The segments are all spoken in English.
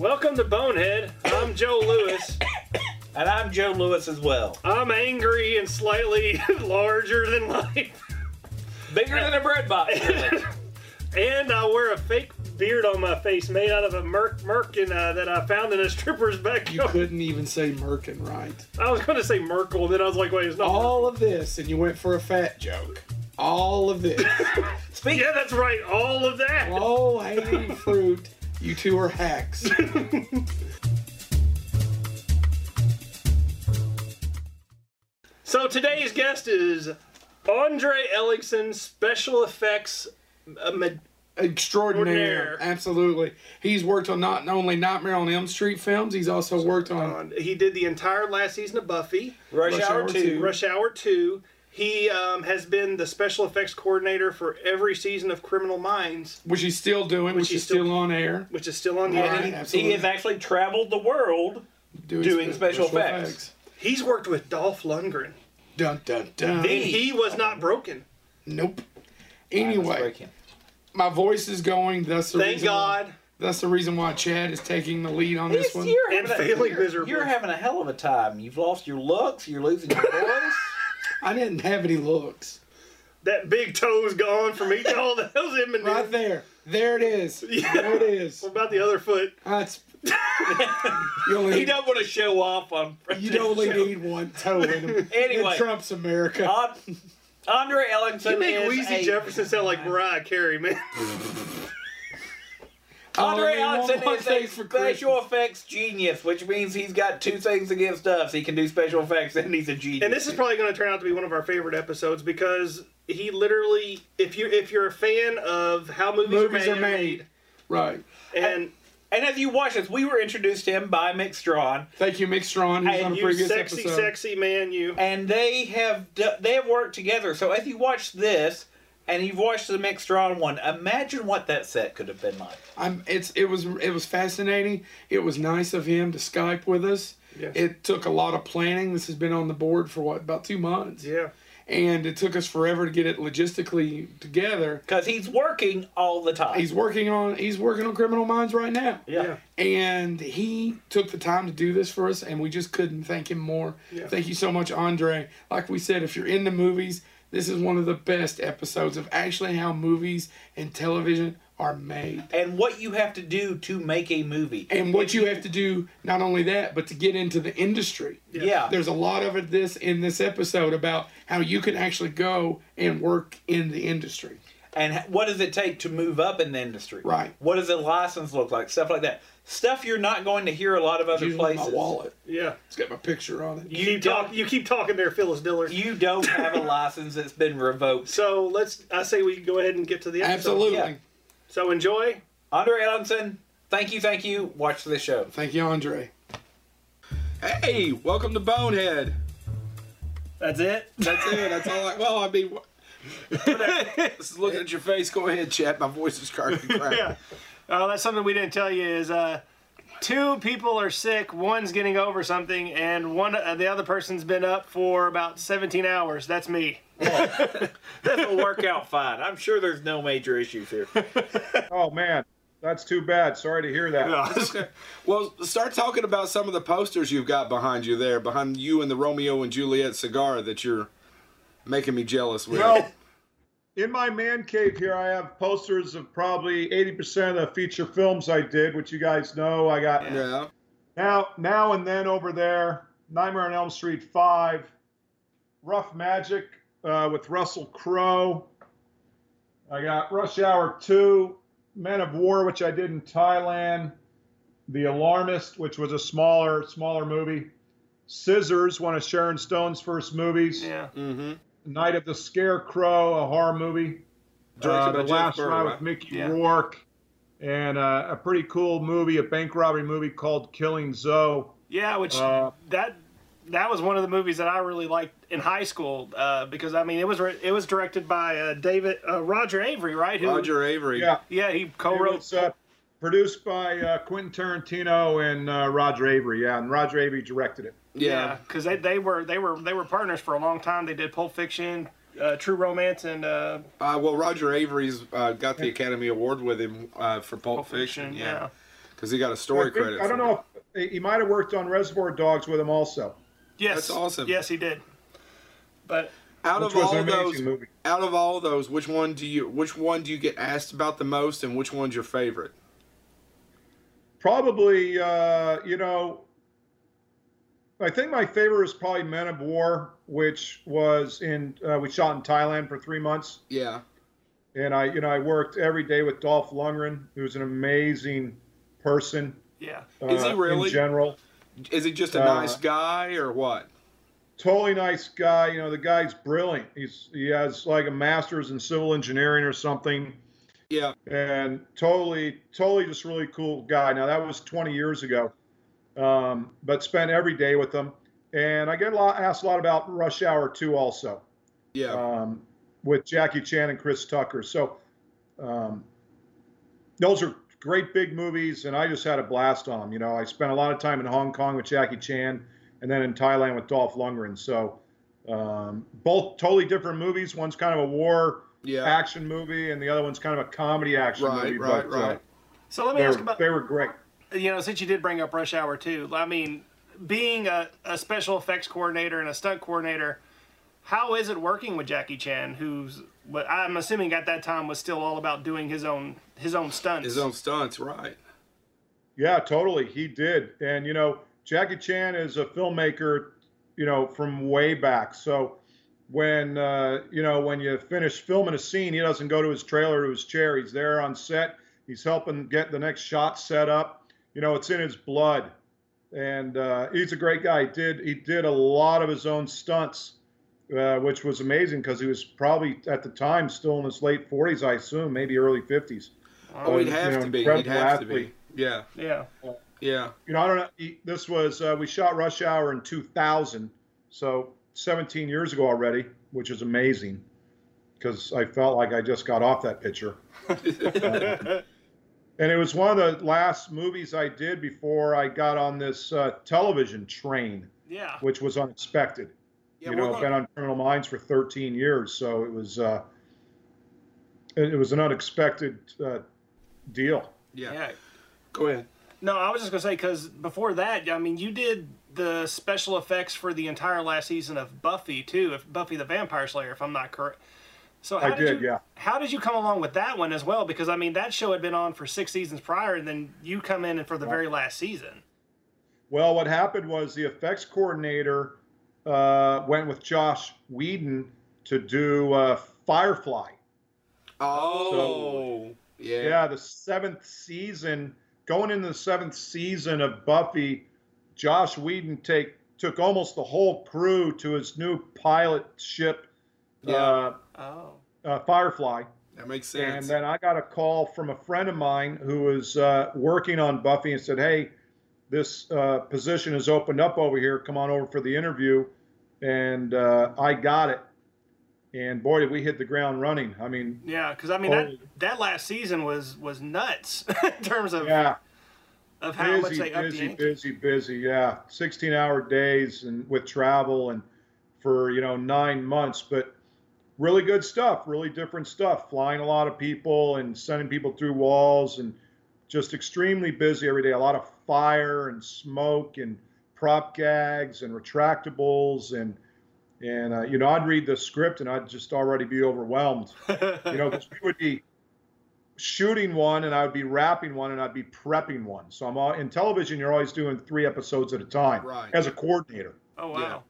Welcome to Bonehead. I'm Joe Lewis. And I'm Joe Lewis as well. I'm angry and slightly larger than life. Bigger than a bread box. really. And I wear a fake beard on my face made out of a merc merkin uh, that I found in a stripper's backyard. You backyard. couldn't even say Merkin right. I was going to say Merkel, and then I was like, wait, it's not. All of this, and you went for a fat joke. All of this. Speak, yeah, that's right. All of that. Oh, hating fruit. You two are hacks. So today's guest is Andre Ellingson, special effects. Uh, med- Extraordinaire. Extraordinaire. Absolutely. He's worked on not only Nightmare on Elm Street films, he's also worked on. on- he did the entire last season of Buffy. Rush, Rush Hour Hour 2. two. Rush Hour 2. He um, has been the special effects coordinator for every season of Criminal Minds, Which he's still doing, which, he's is still, still- on air. which is still on the Right. air. He, he has actually traveled the world. Doing spe- special effects. He's worked with Dolph Lundgren. Dun dun dun. The- He was not broken. nope. Anyway, my voice is going. That's the Thank reason why- God. that's the reason why Chad is taking the lead on this one. You're And having a- failing you're- miserably. You're having a hell of a time. You've lost your looks. You're losing your voice. I didn't have any looks. That big toe's gone from each all the hell's him and Right there. There it is. Yeah. There it is. What about the other foot? That's you only he need, don't want to show off on. you only need one toe in him. Anyway. in Trump's America. An- Andre Ellingson. You make is Weezy a, Jefferson sound like Mariah Carey, man. Andre Oh, I mean, one Ellingson more is a for special Christmas. effects genius, which means he's got two things against us. He can do special effects and he's a genius. And this is probably going to turn out to be one of our favorite episodes because he literally, if you if you're a fan of how movies, Movies are are made, made. Right. and And as you watch this, we were introduced to him by Mick Strawn, Thank you, Mick Strawn, who's Hey, on a you previous sexy, episode. sexy man, you. and they have they have worked together. So as you watch this, and you've watched the Mick Strawn one, imagine what that set could have been like. I'm, it's it was it was fascinating. It was nice of him to Skype with us. Yes. It took a lot of planning. This has been on the board for what about two months, Yeah. and it took us forever to get it logistically together. Because he's working all the time. He's working on he's working on Criminal Minds right now. yeah. and he took the time to do this for us and we just couldn't thank him more Yeah. thank you so much andre like we said if you're in the movies this is one of the best episodes of actually how movies and television are made And what you have to do to make a movie. and what you have to do not only that but to get into the industry Yeah. there's a lot of it this in this episode about how you can actually go and work in the industry And what does it take to move up in the industry? Right. What does a license look like? Stuff like that. Stuff you're not going to hear a lot of other usually places. my wallet Yeah. it's got my picture on it You, You keep talk, You keep talking there, Phyllis Diller. You don't have a license that's been revoked. So let's. I say we go ahead and get to the episode. absolutely Yeah. So enjoy. Andre Ellingson, thank you, thank you. Watch the show. thank you andre Hey, welcome to Bonehead. That's it. That's it. That's all. I, well, I mean, just looking at your face. Go ahead, Chad. My voice is cracking. crack. Yeah. Oh, that's something we didn't tell you is uh, two people are sick, one's getting over something, and one uh, the other person's been up for about 17 hours. That's me. That'll work out fine. I'm sure there's no major issues here. Oh man, that's too bad. Sorry to hear that. Okay. Well, start talking about some of the posters you've got behind you there, behind you and the Romeo and Juliet cigar that you're making me jealous with. Well, in my man cave here, I have posters of probably 80% of the feature films I did, which you guys know. I got yeah. now, now and then over there, Nightmare on Elm Street 5, Rough Magic uh, with Russell Crowe. I got Rush Hour 2, Men of War, which I did in Thailand, The Alarmist, which was a smaller, smaller movie. Scissors, one of Sharon Stone's first movies. Yeah. Mm-hmm. Night of the Scarecrow, a horror movie. Directed Uh, by the Jeff Last Burr, Ride right? with Mickey Yeah. Rourke, and uh, a pretty cool movie, a bank robbery movie called Killing Zoe. Yeah, which Uh, that that was one of the movies that I really liked in high school uh, because I mean it was re- it was directed by uh, David uh, Roger Avary, right? Who, Roger Avary. Yeah, Yeah, he co-wrote. was uh, produced by uh, Quentin Tarantino and uh, Roger Avary. Yeah, and Roger Avary directed it. Yeah, because they, they were they were they were partners for a long time. They did Pulp Fiction, uh, True Romance, and uh, Uh, well, Roger Avary's uh, got the Academy Award with him uh, for Pulp, Pulp Fiction. Fiction. Yeah. Because he got a story I, think- credit. I don't for know if he might have worked on Reservoir Dogs with him also, Yes, That's awesome. Yes, he did. But. Out of all an those, movie. out of all those, which one do you which one do you get asked about the most, and which one's your favorite? Probably, uh, you know, I think my favorite is probably Men of War, which was in uh, we shot in Thailand for three months, Yeah. and I, you know, I worked every day with Dolph Lundgren, who's an amazing person. yeah, Is he uh, really? In general, Is he just a Uh, nice guy or what? totally nice guy. You know, the guy's brilliant. He's he has like a master's in civil engineering or something. Yeah. and totally, totally just really cool guy. Now that was 20 years ago, um, but spent every day with them. And I get a lot, asked a lot about Rush Hour 2 also, Yeah. um, with Jackie Chan and Chris Tucker. So um, those are great big movies, and I just had a blast on them. You know, I spent a lot of time in Hong Kong with Jackie Chan, and then in Thailand with Dolph Lundgren. So um, both totally different movies. One's kind of a war yeah. action movie, and the other one's kind of a comedy action Right, movie. right, but, uh, right. so let me ask about they were great. You know since you did bring up Rush Hour 2. I mean, being a, a special effects coordinator and a stunt coordinator, how is it working with Jackie Chan, who's what I'm assuming at that time was still all about doing his own his own stunts. His own stunts, right? Yeah, totally. He did. And, you know, Jackie Chan is a filmmaker, you know, from way back. So when, uh, you know, when you finish filming a scene, he doesn't go to his trailer to his chair. He's there on set. He's helping get the next shot set up. You know, it's in his blood. And uh, he's a great guy. He did he did a lot of his own stunts, uh, which was amazing because he was probably at the time still in his late 40s, I assume, maybe early 50s. Oh, he'd you have know, to be. He'd incredible have to be. athlete. Yeah. yeah. Yeah. you know, I don't know. he- This was uh, we shot Rush Hour in 2000, so 17 years ago already, which is amazing because I felt like I just got off that picture. And it was one of the last movies I did before I got on this uh, television train, Yeah. which was unexpected. Yeah, you know, gonna- been on Criminal Minds for 13 years, so it was uh, it, it was an unexpected uh, deal. yeah. Yeah. Go ahead. No, I was just gonna say because before that, I mean, you did the special effects for the entire last season of Buffy too, if Buffy the Vampire Slayer, if I'm not correct. So how I did, you, yeah. How did you come along with that one as well? Because I mean, that show had been on for six seasons prior, and then you come in and for the very last season. Well, what happened was the effects coordinator uh, went with Joss Whedon to do uh, Firefly. Oh. yeah. Yeah, the seventh season, going into the seventh season of Buffy, Joss Whedon take took almost the whole crew to his new pilot ship, Yeah. Oh. uh, Firefly. That makes sense. And then I got a call from a friend of mine who was uh, working on Buffy and said, "Hey, this uh, position is opened up over here. Come on over for the interview." And uh, I got it. And boy, did we hit the ground running. I mean, Yeah, because I mean that that last season was was nuts in terms of yeah, of how much busy, they upped the busy, ante. busy, busy. Yeah, 16-hour days and with travel and for you know nine months, but really good stuff. Really different stuff. Flying a lot of people and sending people through walls and just extremely busy every day. A lot of fire and smoke and prop gags and retractables and and uh, you know I'd read the script and I'd just already be overwhelmed. You know, because we would be shooting one and I would be wrapping one and I'd be prepping one. So I'm all in television. You're always doing three episodes at a time Right. as a coordinator, oh wow.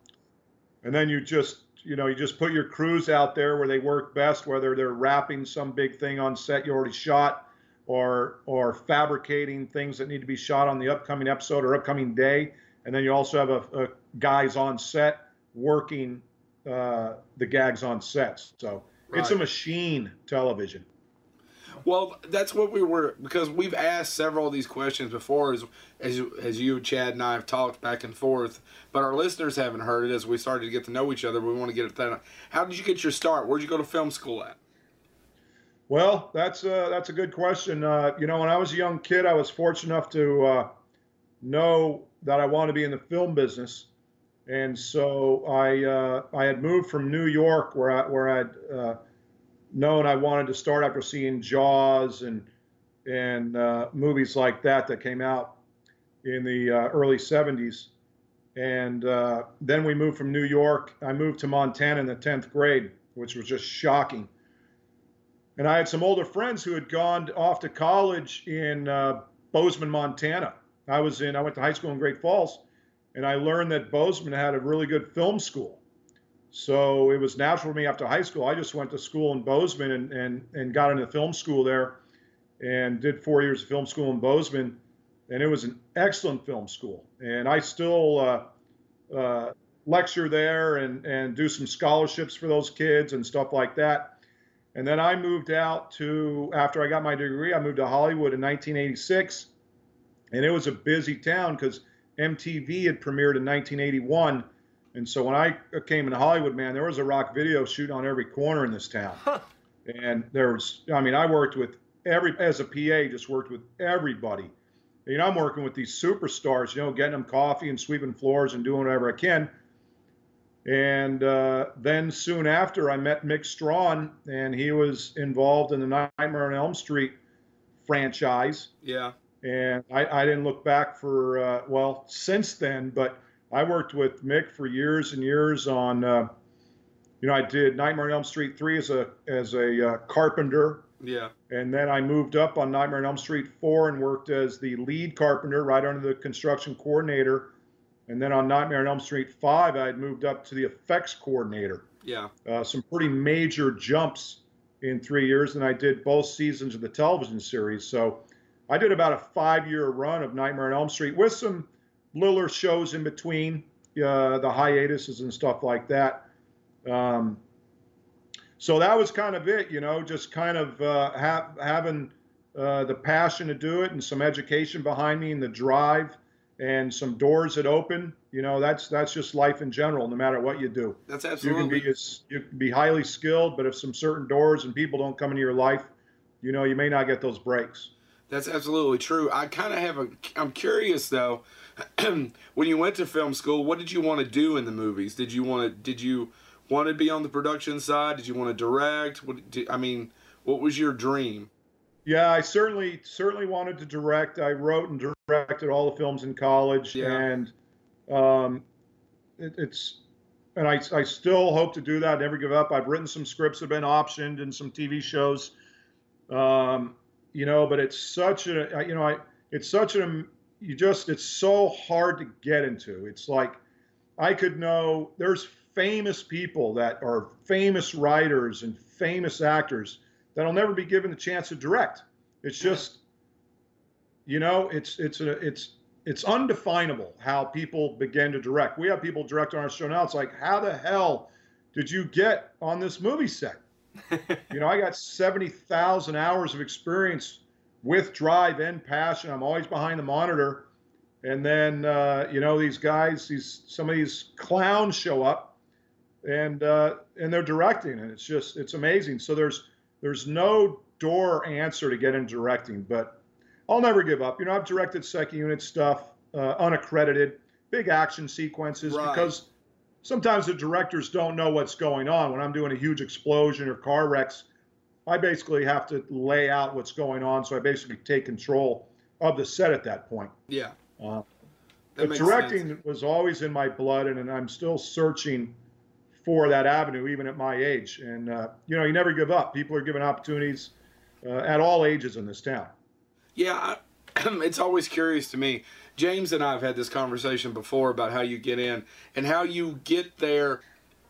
and then you just you know you just put your crews out there where they work best, whether they're wrapping some big thing on set you already shot, or or fabricating things that need to be shot on the upcoming episode or upcoming day, and then you also have a, a guys on set working uh, the gags on sets. So it's a machine television. Well, that's what we were because we've asked several of these questions before, as as you, as you, Chad, and I have talked back and forth. But our listeners haven't heard it as we started to get to know each other. We want to get it that. How did you get your start? Where'd you go to film school at? Well, that's a, that's a good question. Uh, you know, when I was a young kid, I was fortunate enough to uh, know that I wanted to be in the film business, and so I uh, I had moved from New York, where I where I'd uh, known I wanted to start after seeing Jaws and and uh, movies like that that came out in the uh, early 70s. And uh, then we moved from New York. I moved to Montana in the 10th grade, which was just shocking. And I had some older friends who had gone off to college in uh, Bozeman, Montana. I was in, I went to high school in Great Falls, and I learned that Bozeman had a really good film school. So it was natural for me after high school. I just went to school in Bozeman and, and, and got into film school there and did four years of film school in Bozeman. And it was an excellent film school. And I still uh, uh, lecture there and, and do some scholarships for those kids and stuff like that. And then I moved out to, after I got my degree, I moved to Hollywood in 1986. And it was a busy town because MTV had premiered in 1981 and so when I came into Hollywood, man, there was a rock video shoot on every corner in this town. Huh. And there was, I mean, I worked with every, as a PA, just worked with everybody. You know, I'm working with these superstars, you know, getting them coffee and sweeping floors and doing whatever I can. And uh, then soon after, I met Mick Strawn, and he was involved in the Nightmare on Elm Street franchise. Yeah. And I, I didn't look back for, uh, well, since then, but I worked with Mick for years and years on, uh, you know, I did Nightmare on Elm Street 3 as a as a uh, carpenter. Yeah. And then I moved up on Nightmare on Elm Street 4 and worked as the lead carpenter right under the construction coordinator. And then on Nightmare on Elm Street 5, I had moved up to the effects coordinator. Yeah. Uh, some pretty major jumps in three years. And I did both seasons of the television series. So I did about a five year run of Nightmare on Elm Street with some little shows in between uh, the hiatuses and stuff like that. Um, so that was kind of it, you know, just kind of uh, ha- having uh, the passion to do it and some education behind me and the drive and some doors that open. You know, that's that's just life in general, no matter what you do. That's absolutely. You can be you can be highly skilled, but if some certain doors and people don't come into your life, you know, you may not get those breaks. That's absolutely true. I kind of have a. I'm curious though. when you went to film school, what did you want to do in the movies? Did you want to? Did you want to be on the production side? Did you want to direct? What? Did, I mean, what was your dream? Yeah, I certainly certainly wanted to direct. I wrote and directed all the films in college, yeah. and um, it, it's and I, I still hope to do that. Never give up. I've written some scripts that have been optioned and some TV shows. Um, you know, but it's such a, you know, I, it's such a, you just, it's so hard to get into. It's like, I could know there's famous people that are famous writers and famous actors that'll never be given the chance to direct. It's just, you know, it's, it's, a, it's, it's undefinable how people begin to direct. We have people direct on our show now. It's like, how the hell did you get on this movie set? you know, I got 70,000 hours of experience with drive and passion. I'm always behind the monitor. And then, uh, you know, these guys, these some of these clowns show up and uh, and they're directing, and it's just it's amazing. So there's there's no door answer to get into directing, but I'll never give up. You know, I've directed second unit stuff, uh, unaccredited, big action sequences right. because sometimes the directors don't know what's going on. When I'm doing a huge explosion or car wrecks, I basically have to lay out what's going on. So I basically take control of the set at that point. Yeah. Uh, but directing sense. was always in my blood, and, and, I'm still searching for that avenue, even at my age. And, uh, you know, you never give up. People are given opportunities uh, at all ages in this town. Yeah, it's always curious to me. James and I have had this conversation before about how you get in and how you get there.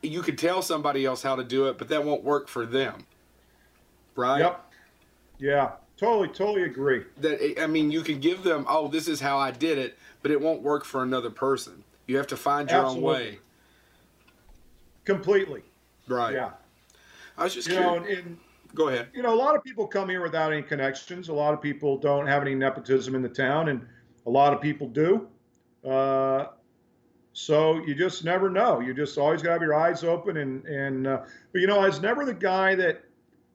You could tell somebody else how to do it, but that won't work for them. Right? Yep. Yeah. Totally, totally agree. That I mean, you can give them, oh, this is how I did it, but it won't work for another person. You have to find your Absolutely. own way. Completely. Right. Yeah. I was just you curious. know, and, Go ahead. You know, a lot of people come here without any connections. A lot of people don't have any nepotism in the town, and a lot of people do. Uh, so you just never know. You just always got to have your eyes open. And and uh, but you know, I was never the guy that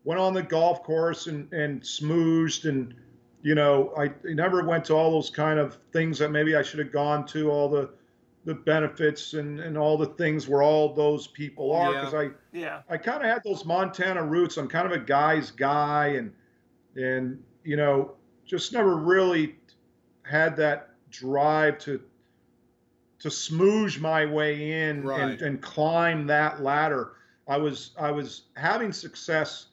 went on the golf course and and smoozed and you know I never went to all those kind of things that maybe I should have gone to all the the benefits and, and all the things where all those people are because yeah. I yeah I kind of had those Montana roots. I'm kind of a guy's guy and and you know just never really had that drive to to smooge my way in Right. and, and climb that ladder. I was I was having success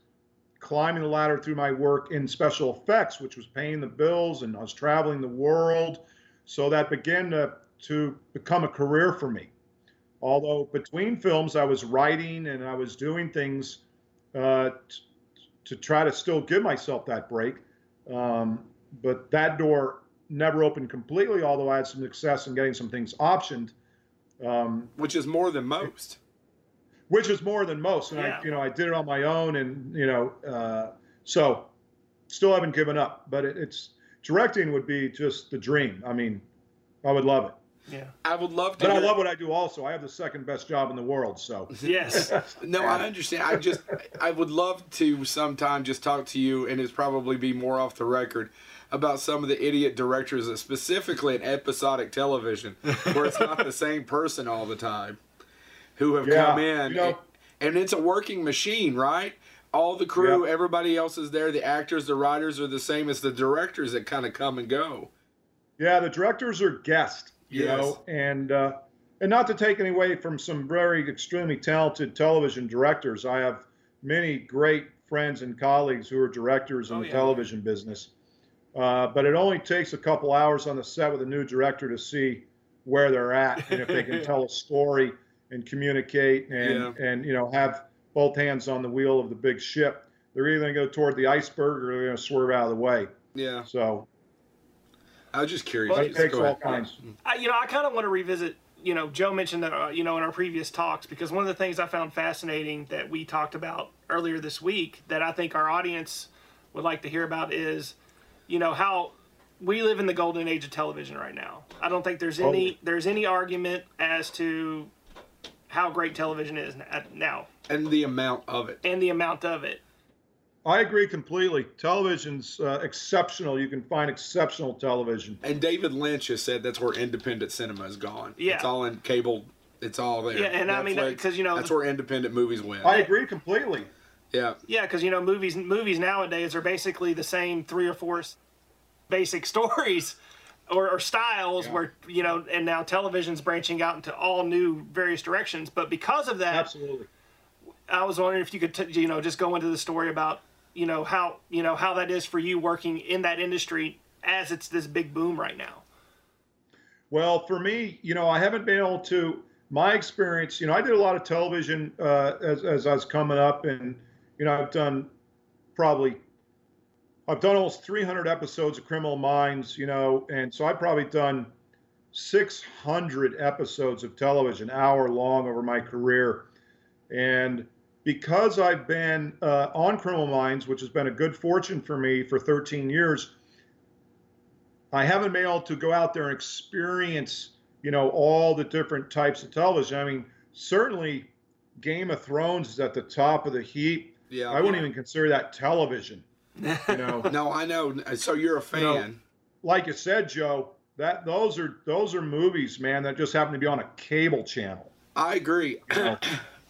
climbing the ladder through my work in special effects, which was paying the bills, and I was traveling the world. So that began to to become a career for me. Although between films, I was writing and I was doing things uh, t- to try to still give myself that break. Um, but that door never opened completely, although I had some success in getting some things optioned, um, which is more than most. Which is more than most. And Yeah. I, you know, I did it on my own, and you know, uh, so still haven't given up. But it, it's directing would be just the dream. I mean, I would love it. Yeah. I would love to. But I love what I do. Also, I have the second best job in the world. So Yes. No, I understand. I just, I would love to sometime just talk to you, and it's probably be more off the record about some of the idiot directors, that specifically in episodic television, where it's not the same person all the time, who have Yeah, come in, you know- and it's a working machine, right? All the crew, everybody else is there. The actors, the writers are the same as the directors that kind of come and go. Yeah, the directors are guests, you Yes. know, and uh, and not to take any away from some very extremely talented television directors. I have many great friends and colleagues who are directors in Oh, the yeah. television business. Uh, but it only takes a couple hours on the set with a new director to see where they're at and if they can tell a story and communicate and and you know have both hands on the wheel of the big ship. They're either going to go toward the iceberg or they're going to swerve out of the way. Yeah, So I was just curious. Well, it takes all kinds. I, you know, I kind of want to revisit. You know, Joe mentioned that. Uh, you know, in our previous talks, because one of the things I found fascinating that we talked about earlier this week that I think our audience would like to hear about is, you know, how we live in the golden age of television right now. I don't think there's any Totally. there's any argument as to how great television is now And the amount of it. and the amount of it. I agree completely. Television's uh, exceptional. You can find exceptional television. And David Lynch has said that's where independent cinema is gone. Yeah. It's all in cable. It's all there. Yeah, and I mean, because, you know, that's where independent movies win. I agree completely. yeah, Yeah, because you know, movies movies nowadays are basically the same three or four basic stories or, or styles. Yeah. Where you know, and now television's branching out into all new various directions. But because of that, Absolutely. I was wondering if you could, t- you know, just go into the story about you know how you know how that is for you working in that industry as it's this big boom right now. Well, for me, you know, I haven't been able to. My experience, you know, I did a lot of television uh, as, as I was coming up, and you know, I've done probably, I've done almost 300 episodes of Criminal Minds, you know, and so I've probably done 600 episodes of television, hour long over my career, and because I've been uh, on Criminal Minds, which has been a good fortune for me for 13 years, I haven't been able to go out there and experience, you know, all the different types of television. I mean, certainly Game of Thrones is at the top of the heap. yeah. I wouldn't even consider that television. You know, No, I know. So you're a fan. know, like you said, Joe, that those are those are movies, man, that just happen to be on a cable channel. I agree.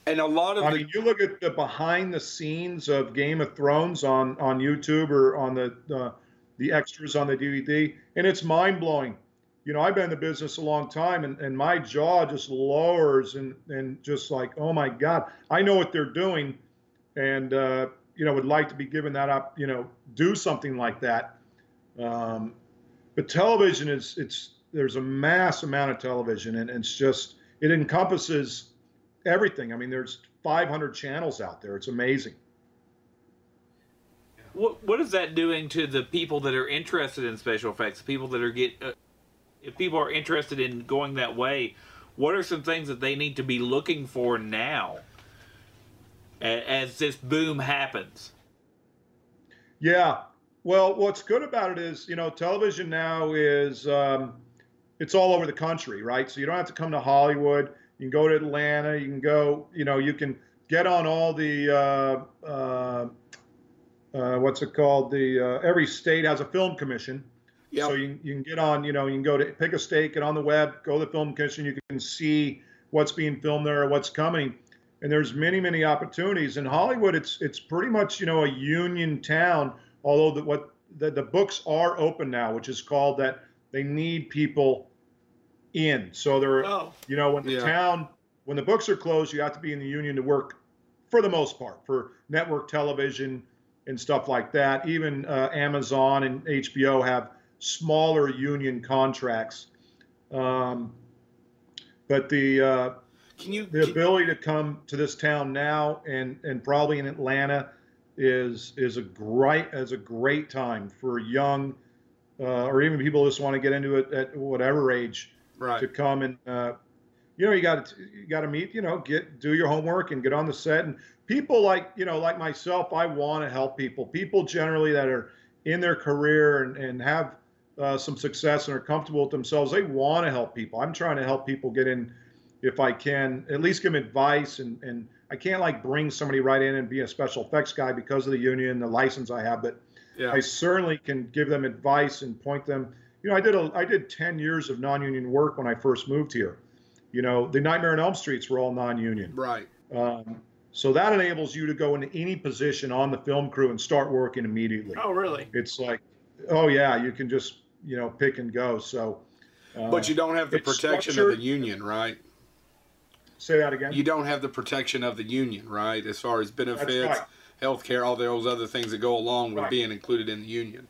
and a lot of I the mean, you look at the behind the scenes of Game of Thrones on on YouTube or on the uh, the extras on the DVD, and it's mind blowing. You know, I've been in the business a long time, and, and my jaw just lowers and and just like, oh my God, I know what they're doing, and uh, you know, would like to be given that up. You know, do something like that. Um, but television is it's there's a mass amount of television, and it's just it encompasses everything. I mean, there's 500 channels out there. It's amazing. What what is that doing to the people that are interested in special effects? The people that are get uh, if people are interested in going that way, what are some things that they need to be looking for now as this boom happens? Yeah. Well, what's good about it is, you know, television now is um, it's all over the country, right? So you don't have to come to Hollywood. You can go to Atlanta. You can go, you know, you can get on all the uh, uh, uh, what's it called? The uh, every state has a film commission. yeah, So you, you can get on, you know, you can go to pick a state, get on the web, go to the film commission. You can see what's being filmed there, or what's coming, and there's many, many opportunities. In Hollywood, it's it's pretty much you know a union town. Although the, what the, the books are open now, which is called that they need people in. So they're, Oh, you know, when the Yeah. town, when the books are closed, you have to be in the union to work for the most part for network television and stuff like that. Even uh, Amazon and HBO have smaller union contracts. Um, but the uh, Can you? the ability to come to this town now and and probably in Atlanta is is a great is a great time for young uh, or even people who just want to get into it at whatever age right. to come and uh, you know you got to you got to meet you know get do your homework and get on the set and people like you know like myself I want to help people people generally that are in their career and, and have uh, some success and are comfortable with themselves they want to help people I'm trying to help people get in if I can at least give them advice and and I can't like bring somebody right in and be a special effects guy because of the union the license I have but Yeah. I certainly can give them advice and point them. You know, I did a I did 10 years of non-union work when I first moved here. You know, the Nightmare on Elm Streets were all non-union. Right. Um, so that enables you to go into any position on the film crew and start working immediately. oh, really? It's like, oh yeah, you can just you know pick and go. So, uh, But you don't have the protection of the union, right? Say that again. You don't have the protection of the union, right? As far as benefits, right. health care, all those other things that go along with Right. being included in the union.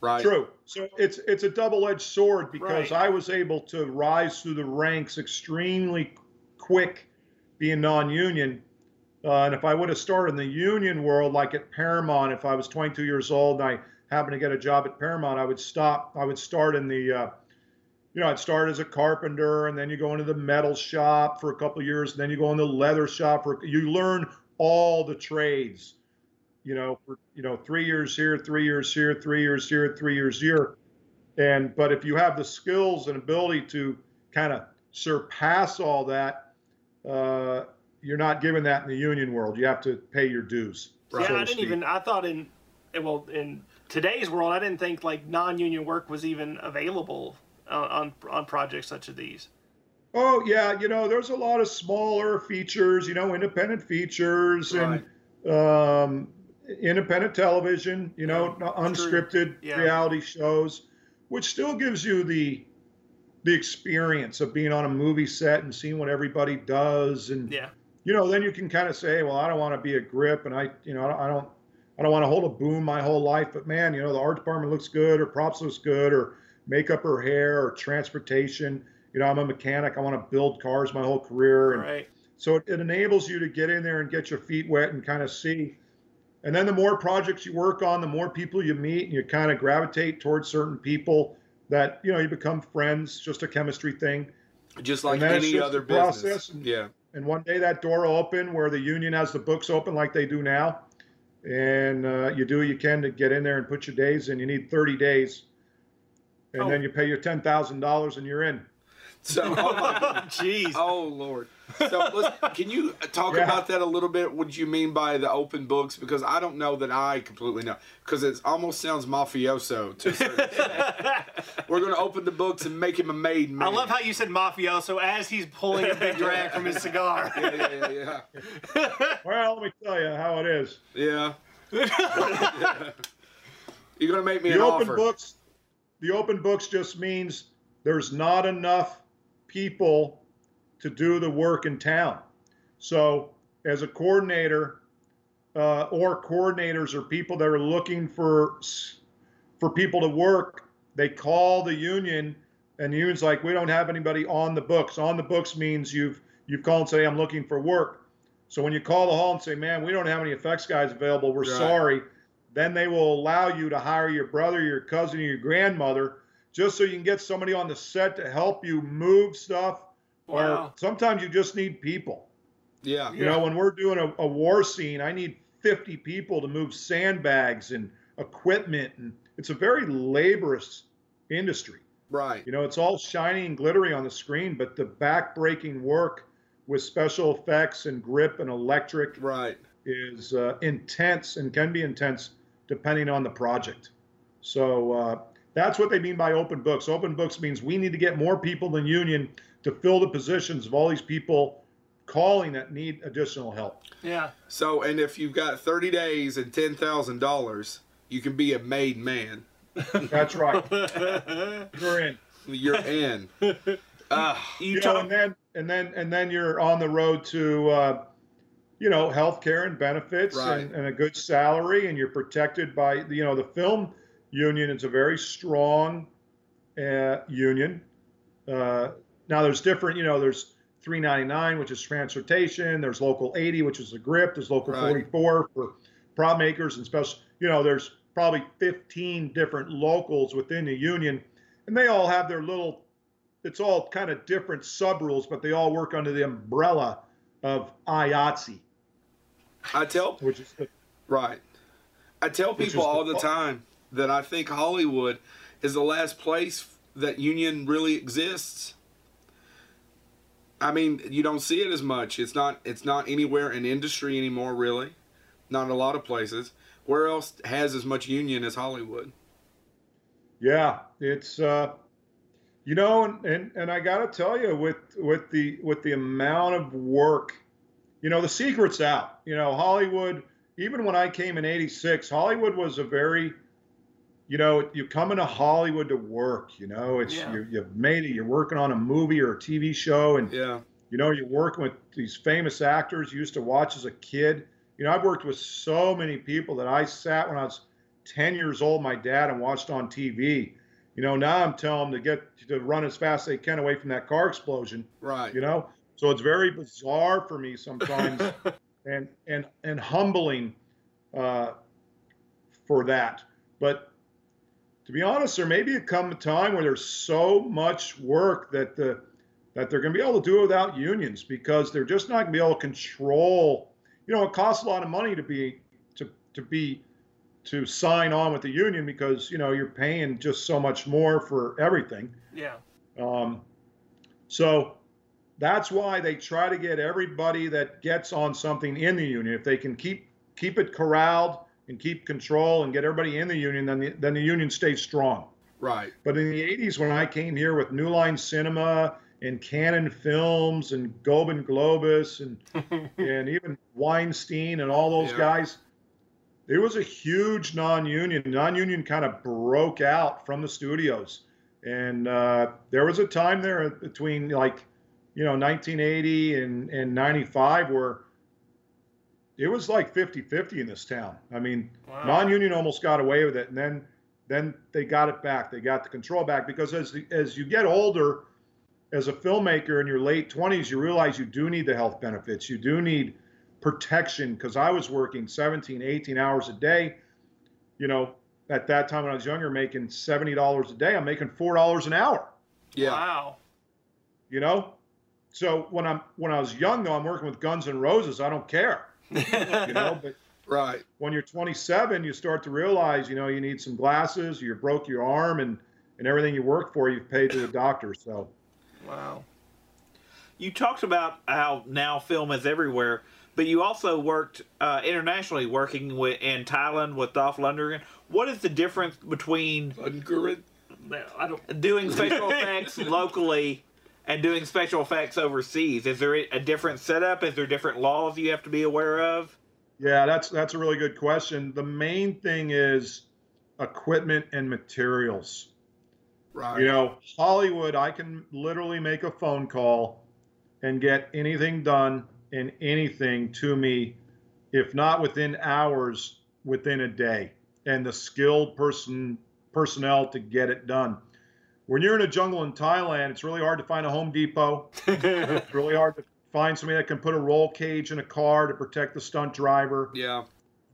Right. True. So it's it's a double-edged sword because Right. I was able to rise through the ranks extremely quick, being non-union. Uh, and if I would have started in the union world, like at Paramount, if I was 22 years old and I happened to get a job at Paramount, I would stop. I would start in the, uh, you know, I'd start as a carpenter, and then you go into the metal shop for a couple of years, and then you go in the leather shop for. You learn all the trades you know, for you know, three years here, three years here, three years here, three years here. And but if you have the skills and ability to kind of surpass all that, uh, you're not given that in the union world. You have to pay your dues. Yeah, so I didn't even. I thought in, well, in today's world, I didn't think like non-union work was even available on on, projects such as these. Oh yeah, you know, there's a lot of smaller features, you know, independent features and um, independent television, you know, Yeah, unscripted Yeah. reality shows, which still gives you the the experience of being on a movie set and seeing what everybody does, and Yeah, you know, then you can kind of say, well, I don't want to be a grip, and I, you know, I don't, I don't want to hold a boom my whole life, but man, you know, the art department looks good, or props looks good, or makeup or hair, or transportation. You know, I'm a mechanic. I want to build cars my whole career, and right. so it, it enables you to get in there and get your feet wet and kind of see. And then the more projects you work on, the more people you meet, and you kind of gravitate towards certain people that you know you become friends. Just a chemistry thing. Just like And then it's any just other business. process and- Yeah. And one day that door will open where the union has the books open like they do now, and uh, you do what you can to get in there and put your days in. You need 30 days, and Oh. then you pay your ten thousand dollars and you're in. So, oh my goodness. Jeez. Oh Lord! So let's, can you talk Yeah. about that a little bit? What do you mean by the open books? Because I don't know that I completely know. Because it almost sounds mafioso. To a. We're going to open the books and make him a made man. I love how you said mafioso as he's pulling a big drag from his cigar. Yeah, yeah, yeah, yeah. Well, let me tell you how it is. Yeah. You're going to make me the an open offer. books the open books just means there's not enough people to do the work in town. So as a coordinator uh, or coordinators or people that are looking for for people to work they call the union and the union's like we don't have anybody on the books. On the books means you've you've called and say i'm looking for work. So when you call the hall and say man we don't have any effects guys available we're Right. sorry then they will allow you to hire your brother, your cousin, or your grandmother, just so you can get somebody on the set to help you move stuff. Or sometimes you just need people. Yeah. You know, when we're doing a, a war scene, I need 50 people to move sandbags and equipment. And it's a very laborious industry. Right. You know, it's all shiny and glittery on the screen, but the back-breaking work with special effects and grip and electric Right. is uh, intense and can be intense depending on the project. So uh, that's what they mean by open books. Open books means we need to get more people than union to fill the positions of all these people calling that need additional help. Yeah. So, and if you've got 30 days and $10,000, You can be a made man. That's right. You're in. You're in. Ah, you You know, and then and then and then you're on the road to uh, you know health care and benefits Right. and, and a good salary, and you're protected by you know the film union is a very strong uh, union. Uh, now there's different, you know, there's 399, which is transportation. There's local 80, which is the grip. There's local Right. 44 for prop makers and special. You know, there's probably 15 different locals within the union, and they all have their little. It's all kind of different sub rules, but they all work under the umbrella of IATSE, I tell which is the right. I tell people is the all the time that I think Hollywood is the last place that union really exists. I mean, you don't see it as much. It's not. It's not anywhere in industry anymore, really. Not a lot of places. Where else has as much union as Hollywood? Yeah, it's uh, you know, and, and and I got to tell you, with with the with the amount of work, you know, the secret's out. You know, Hollywood. Even when I came in '86, Hollywood was a very, you know, you come into Hollywood to work. You know, it's Yeah. you, you've made it. You're working on a movie or a TV show, and Yeah. you know, you're working with these famous actors you used to watch as a kid. You know, I've worked with so many people that I sat when I was 10 years old, my dad, and watched on TV. You know, now I'm telling them to get to run as fast as they can away from that car explosion. Right. You know, so it's very bizarre for me sometimes, and and and humbling uh, for that. But to be honest, there may be come a time where there's so much work that the that they're going to be able to do without unions because they're just not going to be able to control. You know, it costs a lot of money to be to to be to sign on with the union because you know you're paying just so much more for everything. yeah. Um, so that's why they try to get everybody that gets on something in the union. If they can keep keep it corralled and keep control and get everybody in the union, then the, then the union stays strong. Right. But in the 80s, when I came here with New Line Cinema and Cannon Films and Golan Globus and and even Weinstein and all those Yeah. guys, there was a huge non-union. Non-union kind of broke out from the studios, and uh, there was a time there between like, you know, 1980 and and 95 were, it was like 50-50 in this town. I mean, Wow. non-union almost got away with it, and then then they got it back. They got the control back because as the, as you get older, as a filmmaker in your late 20s, you realize you do need the health benefits. You do need protection because I was working 17, 18 hours a day. You know, at that time when I was younger, making $70 a day, I'm making $4 an hour, Yeah. Wow. you know? So when I'm when I was young though, I'm working with Guns N' Roses. I don't care, you know, but Right. when you're 27, you start to realize, you know, you need some glasses, you broke your arm, and and everything you work for, you've paid to a doctor. So wow. you talked about how now film is everywhere, but you also worked uh, internationally, working with in Thailand with Dolph Lundgren. What is the difference between Lundgren. I don't. doing special effects locally and doing special effects overseas? Is there a different setup? Is there different laws you have to be aware of? yeah, that's that's a really good question. The main thing is equipment and materials. Right. You know, Hollywood, I can literally make a phone call and get anything done and anything to me, if not within hours, within a day, and the skilled person personnel to get it done. When you're in a jungle in Thailand, it's really hard to find a Home Depot. It's really hard to find somebody that can put a roll cage in a car to protect the stunt driver yeah.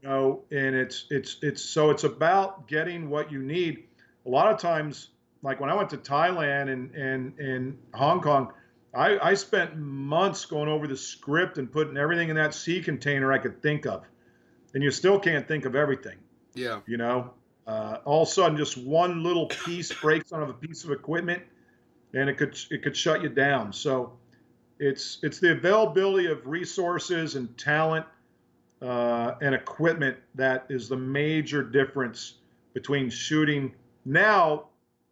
you know and it's it's it's so it's about getting what you need a lot of times like when i went to thailand and and and hong kong i i spent months going over the script and putting everything in that sea container i could think of and you still can't think of everything Yeah. you know uh, all of a sudden just one little piece breaks on a piece of equipment and it could it could shut you down. So it's it's the availability of resources and talent uh, and equipment that is the major difference between shooting. Now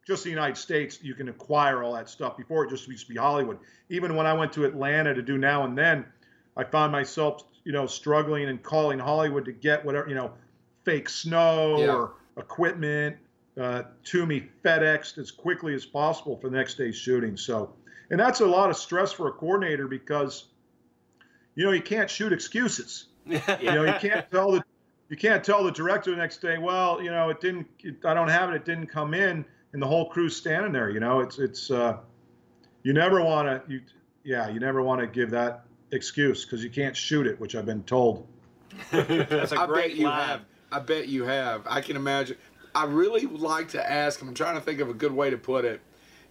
just the united states you can acquire all that stuff. Before it just used to be hollywood. Even when i went to atlanta to do now and then i found myself you know struggling and calling hollywood to get whatever you know fake snow Yeah. or equipment uh, to me FedExed as quickly as possible for the next day's shooting. So, and that's a lot of stress for a coordinator because, you know, you can't shoot excuses. You know, you can't tell the you can't tell the director the next day, well, you know, it didn't, it, I don't have it, it didn't come in, and the whole crew's standing there. You know, it's it's uh, you never want to you yeah you never want to give that excuse because you can't shoot it, which I've been told. That's a great bet you line. have. I bet you have. I can imagine. I really would like to ask. I'm trying to think of a good way to put it.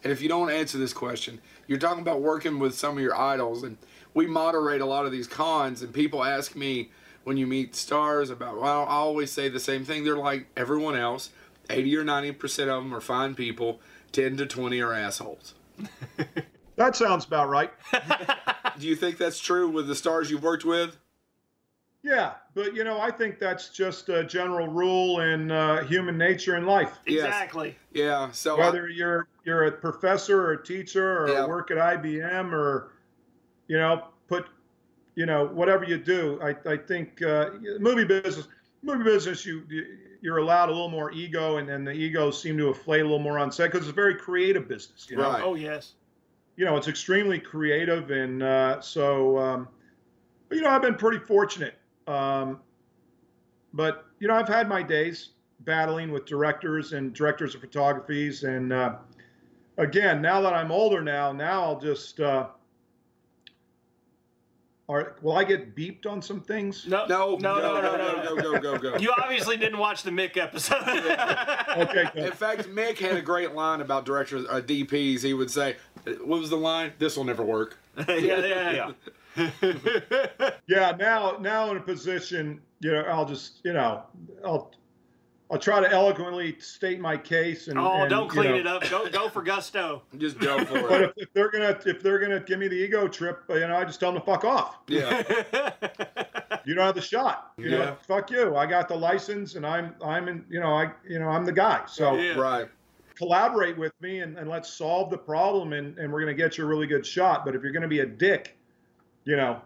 And if you don't answer this question, you're talking about working with some of your idols, and we moderate a lot of these cons. And people ask me when you meet stars about. Well, I always say the same thing. They're like everyone else. 80 or 90 percent of them are fine people. 10 to 20 are assholes. That sounds about right. Do you think that's true with the stars you've worked with? Yeah, but you know, I think that's just a general rule in uh, human nature and life. Yes. Exactly. Yeah. So I- Whether you're you're a professor or a teacher or Yeah. work at IBM or, you know, put, you know, whatever you do, I I think uh, movie business, movie business, you you- you're allowed a little more ego, and then the egos seem to inflate a little more on set because it's a very creative business. You know, Right. Oh yes. you know, it's extremely creative, and uh, so, um, you know, I've been pretty fortunate. Um, but you know, I've had my days battling with directors and directors of photographies, and uh, again, now that I'm older now, now I'll just. Uh, are, will I get beeped on some things? No. no, No. No. No. No. go, go, go, go, go. You obviously didn't watch the Mick episode. Okay. In fact, Mick had a great line about directors, uh, DPs. He would say, "What was the line? This will never work." yeah. Yeah. Yeah. Yeah, now, now in a position, you know, I'll just, you know, I'll, I'll try to eloquently state my case and. Oh, and, don't clean know, it up. Go go for gusto. Just go for But it. if, if they're gonna if they're gonna give me the ego trip, you know, I just tell them to fuck off. Yeah, You don't have the shot. You Yeah. know, fuck you. I got the license, and I'm I'm in. You know, I you know I'm the guy. So Yeah. right. collaborate with me, and, and let's solve the problem, and, and we're gonna get you a really good shot. But if you're gonna be a dick, you know,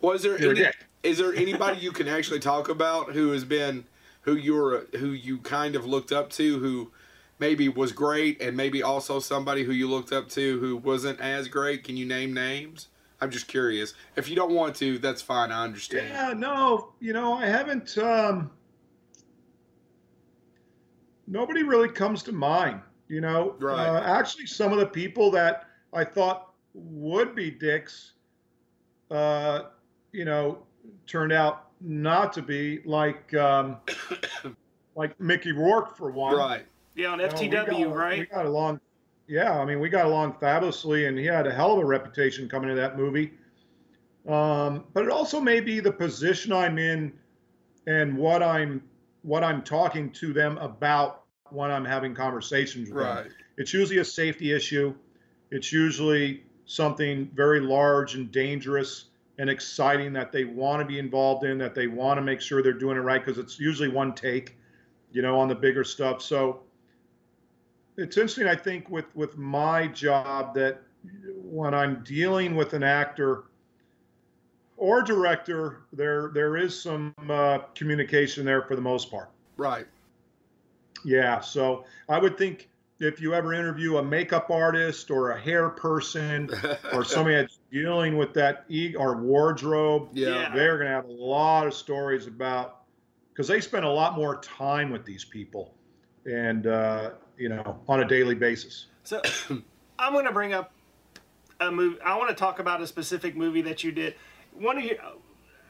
Was there any, is there anybody you can actually talk about who has been who you're who you kind of looked up to who maybe was great and maybe also somebody who you looked up to who wasn't as great? Can you name names? I'm just curious. If you don't want to, that's fine. I understand. yeah, no, you know, I haven't. Um, nobody really comes to mind. You know, Right. uh, actually, some of the people that I thought would be dicks, uh, you know, turned out not to be. Like, um, like Mickey Rourke for one. Right. Yeah, on You know, we FTW, got- We right? got along. Yeah, I mean, we got along fabulously, and he had a hell of a reputation coming to that movie. Um, but it also may be the position I'm in, and what I'm what I'm talking to them about when I'm having conversations with them. Right. It's usually a safety issue. It's usually something very large and dangerous and exciting that they want to be involved in, that they want to make sure they're doing it right because it's usually one take, you know, on the bigger stuff. So it's interesting, I think, with with my job that when I'm dealing with an actor or director, there there is some uh, communication there for the most part. Right. Yeah, so I would think if you ever interview a makeup artist or a hair person or somebody that's dealing with that e or wardrobe, yeah. Yeah. they're going to have a lot of stories about because they spend a lot more time with these people and uh, you know on a daily basis. So I'm going to bring up a movie. I want to talk about a specific movie that you did. One of your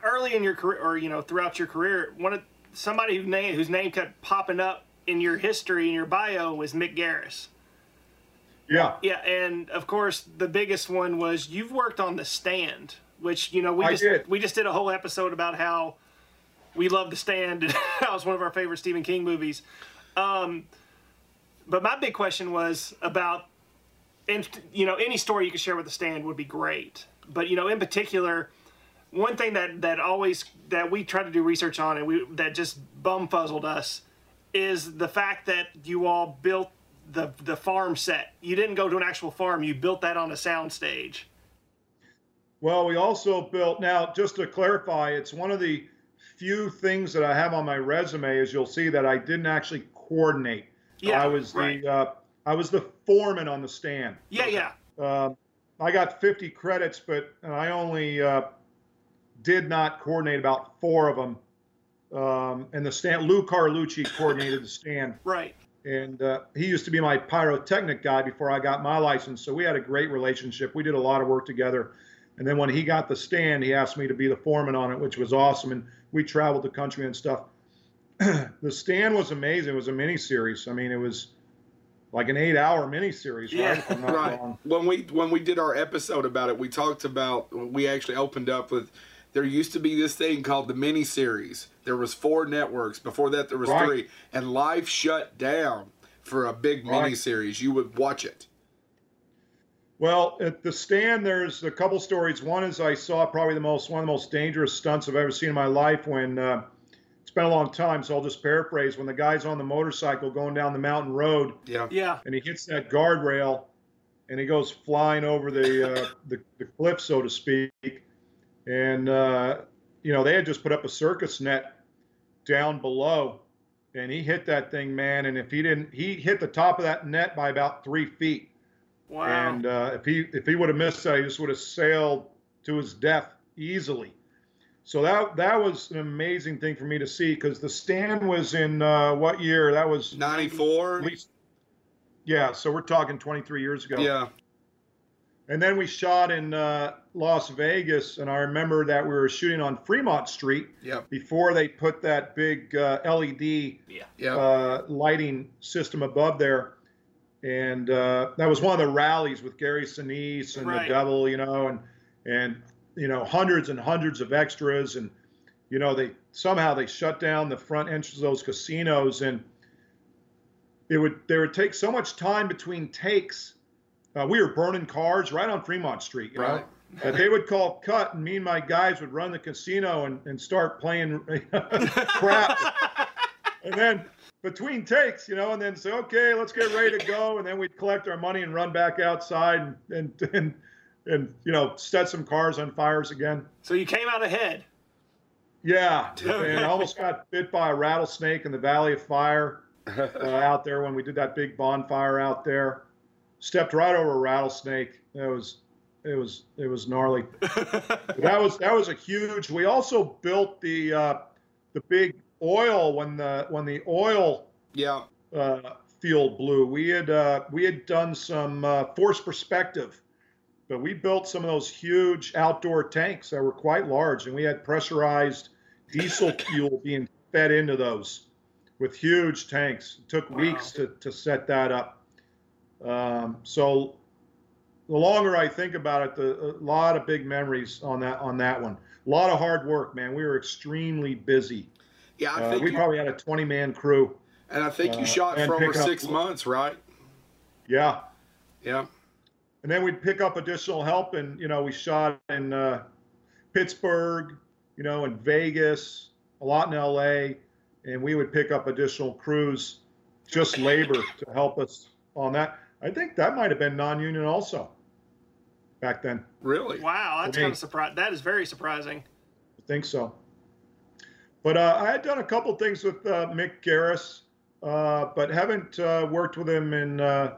early in your career, or you know, throughout your career, one of somebody whose name whose name kept popping up in your history in your bio was Mick Garris. Yeah, Yeah, and of course the biggest one was you've worked on The Stand, which you know we I just did. we just did a whole episode about how we love The Stand and that was one of our favorite Stephen King movies. Um, but my big question was about, and you know, any story you could share with The Stand would be great. But you know, in particular, one thing that that always that we try to do research on and we that just bumfuzzled us is the fact that you all built the the farm set. You didn't go to an actual farm. You built that on a sound stage. Well, we also built now just to clarify, it's one of the few things that I have on my resume is you'll see that I didn't actually coordinate. Yeah, I was right. the uh, I was the foreman on the stand. Yeah, yeah. Um, I got 50 credits, but I only uh, did not coordinate about four of them. Um, and the stand, Lou Carlucci coordinated the stand, Right. and uh, he used to be my pyrotechnic guy before I got my license. So we had a great relationship. We did a lot of work together. And then when he got the stand, he asked me to be the foreman on it, which was awesome. And we traveled the country and stuff. the stand was amazing. It was a mini series. I mean, it was like an eight-hour mini series, Yeah, right? If I'm not right wrong. when we when we did our episode about it we talked about we actually opened up with there used to be this thing called the mini series there was four networks before that there was Right. three and life shut down for a big Right. mini series you would watch it Well, at the stand, there's a couple stories. One is I saw probably the most one of the most dangerous stunts I've ever seen in my life. When uh, it's been a long time, so I'll just paraphrase. When the guy's on the motorcycle going down the mountain road yeah Yeah. and he hits that guardrail, and he goes flying over the uh, the, the cliff, so to speak. And uh, you know they had just put up a circus net down below, and he hit that thing, man. And if he didn't, he hit the top of that net by about three feet. Wow. And uh, if he if he would have missed that, he just would have sailed to his death easily. So that that was an amazing thing for me to see because the stand was in uh, what year? That was 94. Yeah, so we're talking 23 years ago. yeah And then we shot in uh, Las Vegas, and I remember that we were shooting on Fremont Street yep before they put that big uh, LED Yeah. uh, lighting system above there. And uh, that was one of the rallies with Gary Sinise and Right. the Devil, you know, and and you know hundreds and hundreds of extras, and you know they somehow they shut down the front entrance of those casinos, and it would there would take so much time between takes. Uh, we were burning cars right on Fremont Street, you know, that they would call cut, and me and my guys would run the casino and, and start playing crap and then between takes, you know, and then say, okay, let's get ready to go, and then we'd collect our money and run back outside and and and, and you know set some cars on fires again. so you came out ahead. Yeah, and I almost got bit by a rattlesnake in the Valley of Fire uh, out there when we did that big bonfire out there. Stepped right over a rattlesnake. It was it was it was gnarly. that was that was a huge. We also built the uh, the big oil when the when the oil yeah uh, field blew. We had uh, we had done some uh, force perspective, but we built some of those huge outdoor tanks that were quite large, and we had pressurized diesel fuel being fed into those with huge tanks. It took Wow. weeks to, to set that up. Um, so the longer I think about it, the, a lot of big memories on that on that one. A lot of hard work, man. We were extremely busy. yeah i Uh, we you, probably had a 20 man crew. and i think you uh, shot for over pick up- six months right Yeah. yeah and then we'd pick up additional help and you know we shot in uh, pittsburgh you know in vegas a lot in la and we would pick up additional crews just labor to help us on that i think that might have been non-union also back then really Wow, that's kind of surprising. That is very surprising. i think so but uh, i had done a couple things with uh, mick garris uh, but haven't uh, worked with him in uh,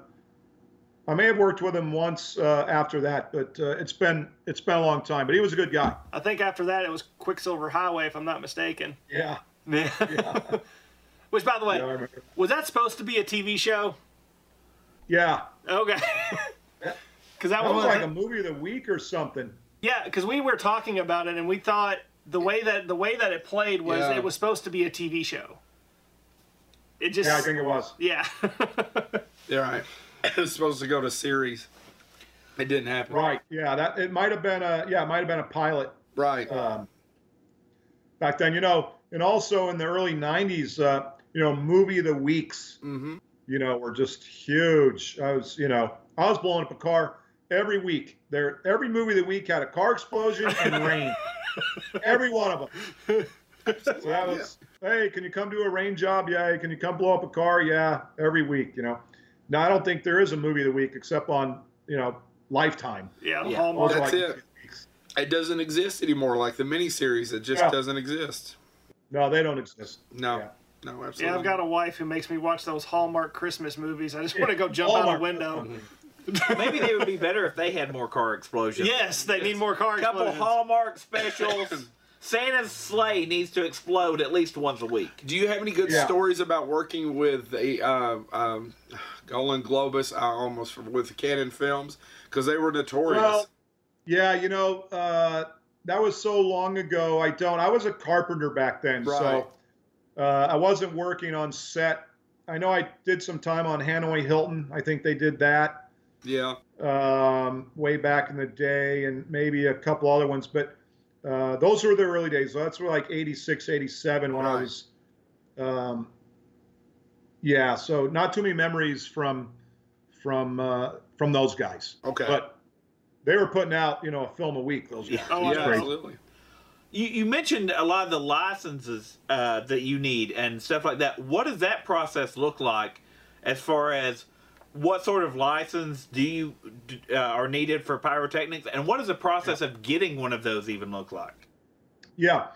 I may have worked with him once uh, after that, but uh, it's been it's been a long time. But he was a good guy. I think after that it was Quicksilver Highway, if I'm not mistaken. Yeah. Yeah. Which, by the way, Yeah, was that supposed to be a TV show? Yeah. Okay. Because that, That was was like a movie of the week or something. yeah. Because we were talking about it and we thought the way that the way that it played was Yeah. it was supposed to be a TV show. It just Yeah, I think it was. yeah. yeah right it was supposed to go to series it didn't happen Right. Yeah. That it might have been a yeah it might have been a pilot right um, back then. You know, and also in the early '90s, uh, you know, movie of the weeks, mm-hmm you know, were just huge. I was, you know, I was blowing up a car every week. There, every movie of the week had a car explosion and rain. every one of them. So that was, hey, can you come do a rain job? Yeah. Can you come blow up a car? Yeah. Every week, you know. Now I don't think there is a movie of the week except on, you know, Lifetime. Yeah, Yeah. Hallmark. That's like it. It doesn't exist anymore, like the miniseries. It just Yeah. doesn't exist. No, they don't exist. No, Yeah. No, absolutely. Yeah, I've got a wife who makes me watch those Hallmark Christmas movies. I just want to go jump out a window. Maybe they would be better if they had more car explosions. Yes, they need more car explosions. A couple. Hallmark specials. Santa's sleigh needs to explode at least once a week. Do you have any good Yeah. stories about working with a uh, um, Golan Globus, uh, almost with Cannon Films, because they were notorious. Well, yeah, you know, uh, that was so long ago. I don't. I was a carpenter back then, Right. so uh, I wasn't working on set. I know I did some time on Hanoi Hilton. I think they did that yeah, um, way back in the day, and maybe a couple other ones. But uh, those were the early days. So that's were like 86, 87 when I was. Um, yeah, so not too many memories from from uh, from those guys. okay. But they were putting out, you know, a film a week. Those guys. Oh, yeah, absolutely. You, you mentioned a lot of the licenses uh, that you need and stuff like that. What does that process look like as far as what sort of license do you uh, are needed for pyrotechnics, and what does the process of getting one of those even look like? Yeah,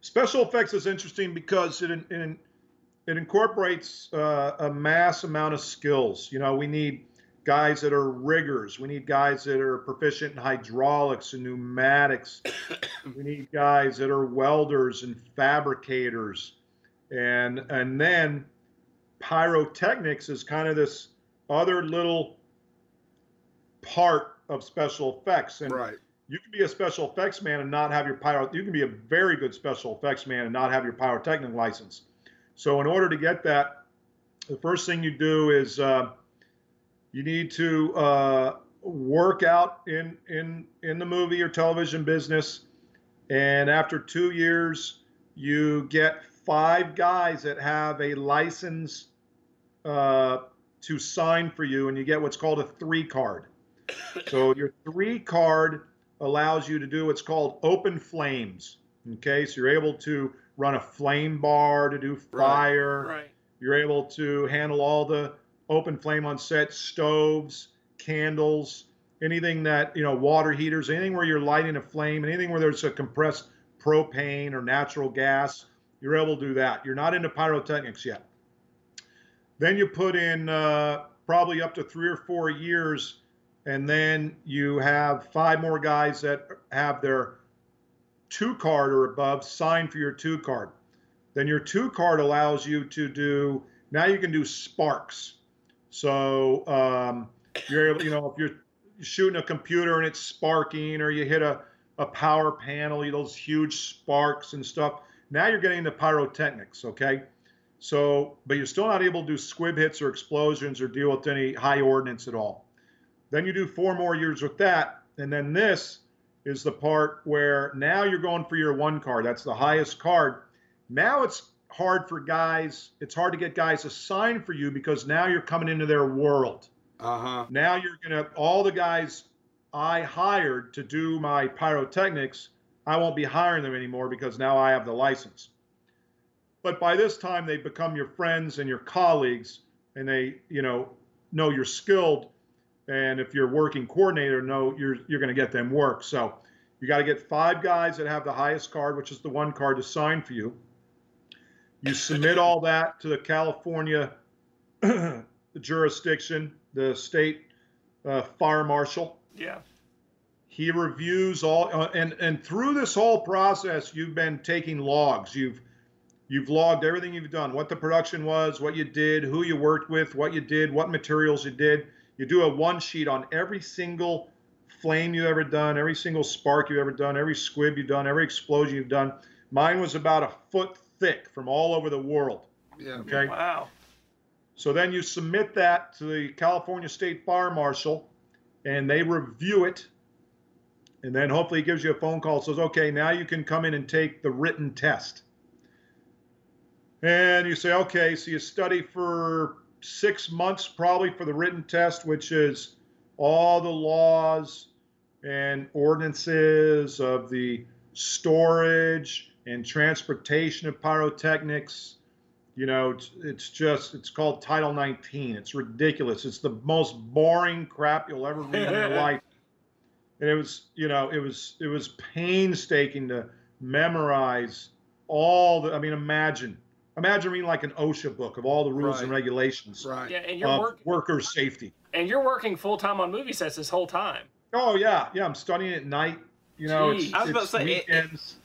special effects is interesting because it it, it incorporates uh, a mass amount of skills. You know, we need guys that are riggers. We need guys that are proficient in hydraulics and pneumatics. we need guys that are welders and fabricators, and and then pyrotechnics is kind of this other little part of special effects. And Right. you can be a special effects man and not have your pyro. You can be a very good special effects man and not have your pyrotechnic license. So in order to get that, the first thing you do is uh, you need to uh, work out in in in the movie or television business, and after two years, you get five guys that have a license uh, to sign for you, and you get what's called a three card. So your three card allows you to do what's called open flames. Okay, so you're able to run a flame bar to do fire. Right. You're able to handle all the open flame on set, stoves, candles, anything that, you know, water heaters, anything where you're lighting a flame, anything where there's a compressed propane or natural gas, you're able to do that. You're not into pyrotechnics yet. Then you put in uh, probably up to three or four years, and then you have five more guys that have their two card or above signed for your two card. Then your two card allows you to do now you can do sparks. So um, you're able, you know, if you're shooting a computer and it's sparking, or you hit a, a power panel, you those huge sparks and stuff. Now you're getting into pyrotechnics, okay? So, but you're still not able to do squib hits or explosions or deal with any high ordnance at all. Then you do four more years with that, and then this is the part where now you're going for your one card. That's the highest card. Now it's hard for guys, it's hard to get guys assigned for you because now you're coming into their world. Uh huh. Now you're going to, all the guys I hired to do my pyrotechnics, I won't be hiring them anymore because now I have the license. But by this time, they become your friends and your colleagues, and they, you know, know you're skilled. And if you're working coordinator, know you're you're going to get them work. So you got to get five guys that have the highest card, which is the one card to sign for you. You submit all that to the California jurisdiction, the state uh, fire marshal. Yeah. He reviews all, uh, and and through this whole process, you've been taking logs. You've you've logged everything you've done, what the production was, what you did, who you worked with, what you did, what materials you did. You do a one sheet on every single flame you've ever done, every single spark you've ever done, every squib you've done, every explosion you've done. Mine was about a foot thick from all over the world. Yeah. Okay. Wow. So then you submit that to the California State Fire Marshal, and they review it. And then hopefully he gives you a phone call, says, okay, now you can come in and take the written test. And you say, okay, so you study for six months probably for the written test, which is all the laws and ordinances of the storage and transportation of pyrotechnics you know, it's, it's just, it's called Title 19. It's ridiculous. It's the most boring crap you'll ever read in your life. And it was, you know, it was, it was painstaking to memorize all the. I mean, imagine, imagine reading like an OSHA book of all the rules and regulations Right. Yeah, and you're of work worker safety. and you're working full time on movie sets this whole time. Oh yeah, yeah. I'm studying at night. You know, it's, I was about it's to say, it- weekends. It, it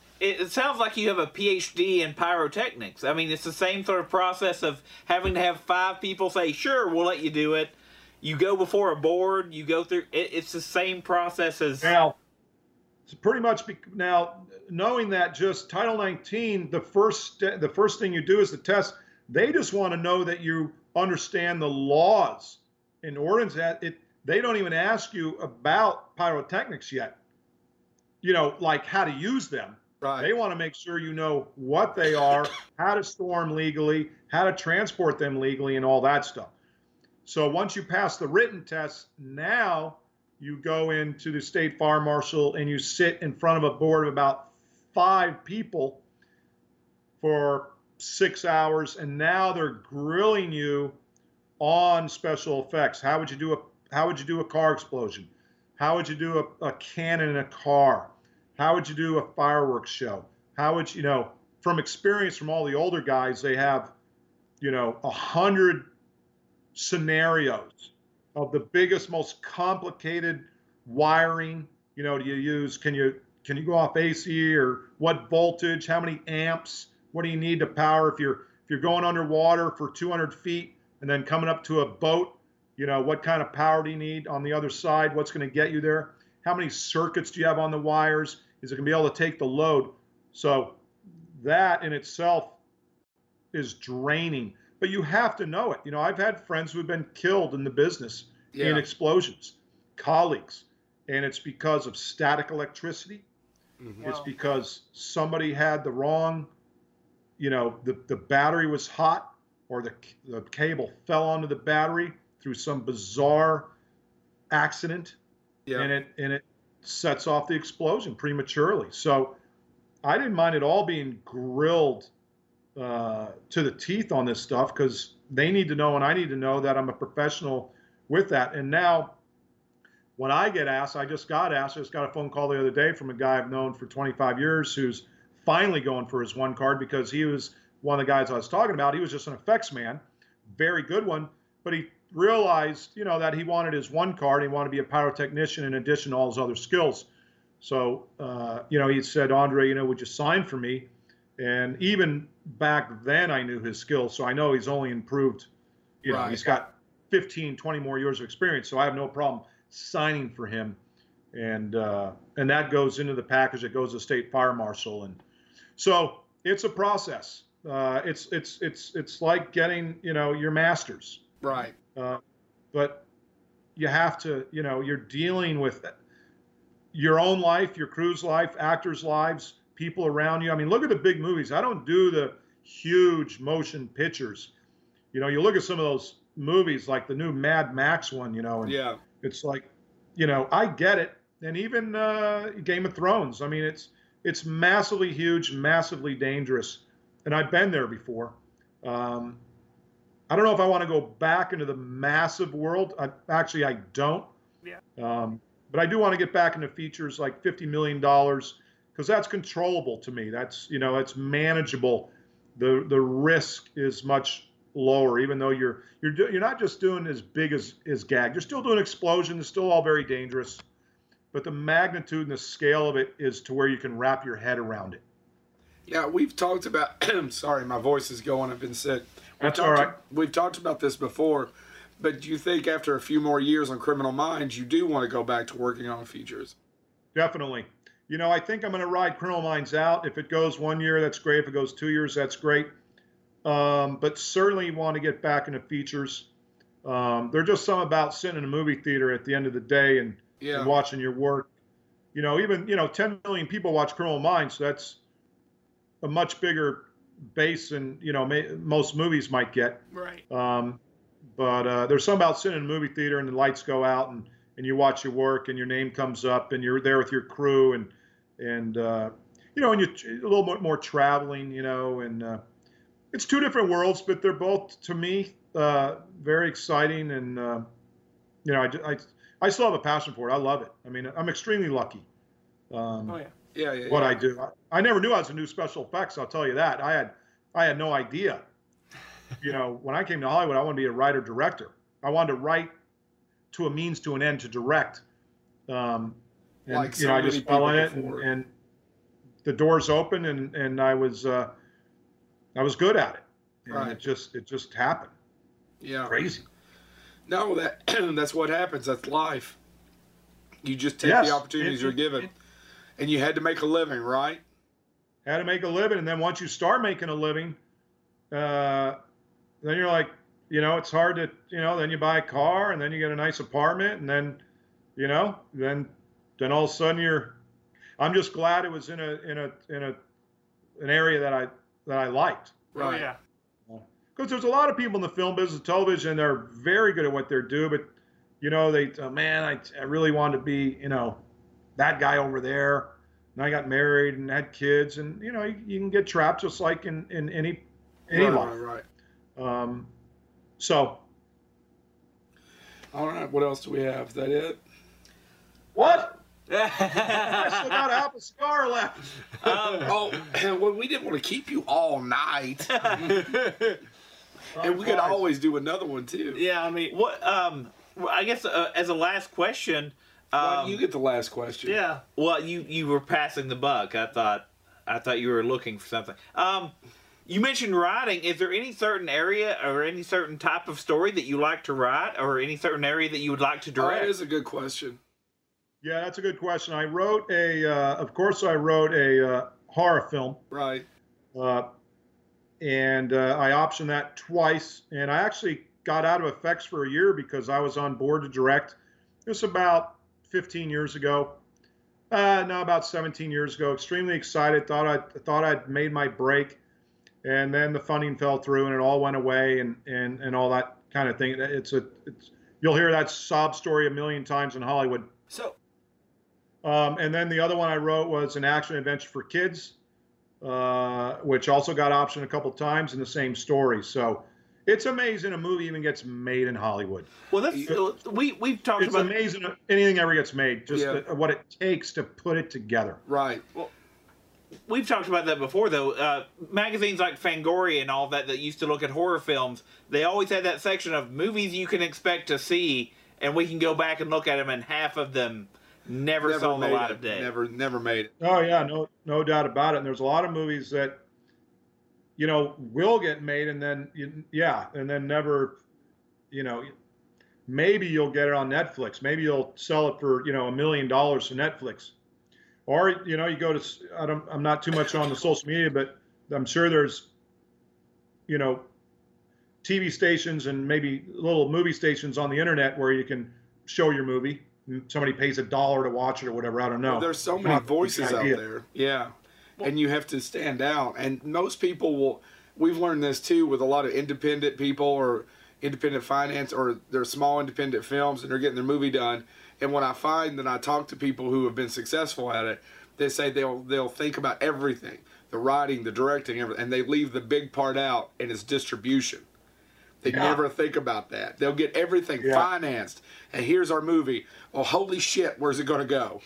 sounds like you have a PhD in pyrotechnics. I mean, it's the same sort of process of having to have five people say, "Sure, we'll let you do it." You go before a board. You go through. It, it's the same process as. Now, it's pretty much now knowing that just Title 19, the first the first thing you do is the test. They just want to know that you understand the laws and ordinance. That it they don't even ask you about pyrotechnics yet. You know, like how to use them. Right. They want to make sure you know what they are, how to store them legally, how to transport them legally, and all that stuff. So once you pass the written test, now you go into the state fire marshal and you sit in front of a board of about five people for six hours, and now they're grilling you on special effects. How would you do a how would you do a car explosion? How would you do a, a cannon in a car? How would you do a fireworks show? How would you, you know, from experience from all the older guys, they have, you know, a hundred scenarios of the biggest, most complicated wiring. You know, do you use? Can you can you go off AC or what voltage? How many amps? What do you need to power if you're if you're going underwater for 200 feet and then coming up to a boat? You know, what kind of power do you need on the other side? What's going to get you there? How many circuits do you have on the wires? Is it going to be able to take the load? So that in itself is draining. But you have to know it. You know, I've had friends who've been killed in the business in explosions, colleagues, and it's because of static electricity. Mhm. It's because somebody had the wrong, you know, the, the battery was hot or the, the cable fell onto the battery through some bizarre accident Yeah. and it and it sets off the explosion prematurely. So I didn't mind at all being grilled uh, to the teeth on this stuff because they need to know and I need to know that I'm a professional with that. And now, when I get asked, I just got asked. I just got a phone call the other day from a guy I've known for 25 years who's finally going for his one card because he was one of the guys I was talking about. He was just an effects man, very good one, but he realized, you know, that he wanted his one card. He wanted to be a pyrotechnician in addition to all his other skills. So, uh, you know, he said, Andre, you know, would you sign for me? And even back then, I knew his skills. So I know he's only improved. You know, Right. he's got 15, 20 more years of experience. So I have no problem signing for him. And uh, and that goes into the package. It goes to state fire marshal. And so it's a process. Uh, it's it's it's it's like getting you know your masters. Right. Uh, but you have to, you know, you're dealing with your own life, your crew's life, actors' lives, people around you. I mean, look at the big movies. I don't do the huge motion pictures. You know, you look at some of those movies, like the new Mad Max one, you know, and Yeah. it's like, you know, I get it. And even uh, Game of Thrones. I mean, it's it's massively huge, massively dangerous, and I've been there before. Um, I don't know if I want to go back into the massive world. I, actually, I don't. Yeah. Um, but I do want to get back into features like fifty million dollars because that's controllable to me. That's you know, it's manageable. The the risk is much lower, even though you're you're do, you're not just doing as big as as gag. You're still doing explosions. It's still all very dangerous. But the magnitude and the scale of it is to where you can wrap your head around it. Yeah, we've talked about. sorry, my voice is going. I've been sick. That's all right. We've talked about this before, but do you think after a few more years on Criminal Minds, you do want to go back to working on features? Definitely. You know, I think I'm going to ride Criminal Minds out. If it goes one year, that's great. If it goes two years, that's great. Um, but certainly want to get back into features. Um, there's just some about sitting in a movie theater at the end of the day and, Yeah. and watching your work. You know, even you know, 10 million people watch Criminal Minds. So that's a much bigger base than you know may, most movies might get. Right. Um, but uh, there's something about sitting in a movie theater and the lights go out and, and you watch your work and your name comes up and you're there with your crew and and uh, you know and you a little bit more traveling, you know, and uh, it's two different worlds, but they're both to me uh, very exciting and uh, you know I, I I still have a passion for it. I love it. I mean, I'm extremely lucky. Um, Oh yeah. Yeah, yeah. what yeah. I do. I, I never knew I was a new special effects. I'll tell you that. I had I had no idea. You know, when I came to Hollywood, I wanted to be a writer director. I wanted to write to a means to an end to direct. Um, and Like you know, I just fell in it, and, and the doors opened, and and I was uh, I was good at it. And Right. it just it just happened. yeah. Crazy. No, that that's what happens. That's life. You just take Yes, the opportunities it- you're given, it- and you had to make a living, right? had to make a living and then once you start making a living uh, then you're like you know it's hard to you know then you buy a car and then you get a nice apartment and then you know then then all of a sudden you're i'm just glad it was in a in a in a an area that i that i liked Oh, yeah. because there's a lot of people in the film business television they're very good at what they do but you know they uh, man I, I really wanted to be you know that guy over there and i got married and had kids and you know you, you can get trapped just like in in any any right, life right, right. um so All right. What else do we have? Is that it? what i still got a apple cigar left Um, Oh, well, we didn't want to keep you all night, and we could always do another one too. Yeah, I mean, what? Um, I guess uh, as a last question. Why Um, don't you get the last question. yeah. Well, you you were passing the buck. I thought I thought you were looking for something. Um, you mentioned writing. Is there any certain area or any certain type of story that you like to write, or any certain area that you would like to Oh, direct? that is a good question. yeah that's a good question i wrote a uh, of course i wrote a uh, horror film Right. Uh, and uh, I optioned that twice. And I actually got out of effects for a year because I was on board to direct. It was about 15 years ago. Uh, no, about 17 years ago. Extremely excited. Thought I thought I'd made my break, and then the funding fell through, and it all went away, and and and all that kind of thing. It's a it's you'll hear that sob story a million times in Hollywood. So, Um, and then the other one I wrote was an action adventure for kids, uh, which also got optioned a couple times in the same story. So it's amazing a movie even gets made in Hollywood. well, that's we we've talked It's about. amazing anything ever gets made. Just Yeah. the- what it takes to put it together. Right. Well, We've talked about that before, though. Uh, magazines like Fangoria and all that that used to look at horror films, they always had that section of movies you can expect to see, and we can go back and look at them, and half of them never, saw the made light it. of day. Never, never made it. Oh yeah, no no doubt about it. And there's a lot of movies that you know will get made and then yeah, and then never you know maybe you'll get it on Netflix. Maybe you'll sell it for, you know, a million dollars to Netflix. Or you know, you go to I don't I'm not too much on the social media, but I'm sure there's you know TV stations and maybe little movie stations on the internet where you can show your movie. Somebody pays a dollar to watch it or whatever. I don't know. There's so many voices out there. Yeah. And you have to stand out. And most people will, we've learned this too with a lot of independent people or independent finance or they're small independent films and they're getting their movie done. And when I find that I talk to people who have been successful at it, they say they'll they'll think about everything, the writing, the directing, everything, and they leave the big part out and it's distribution. They Yeah. never think about that. They'll get everything Yeah. financed. And here's our movie. Oh, holy shit, where's it going to go?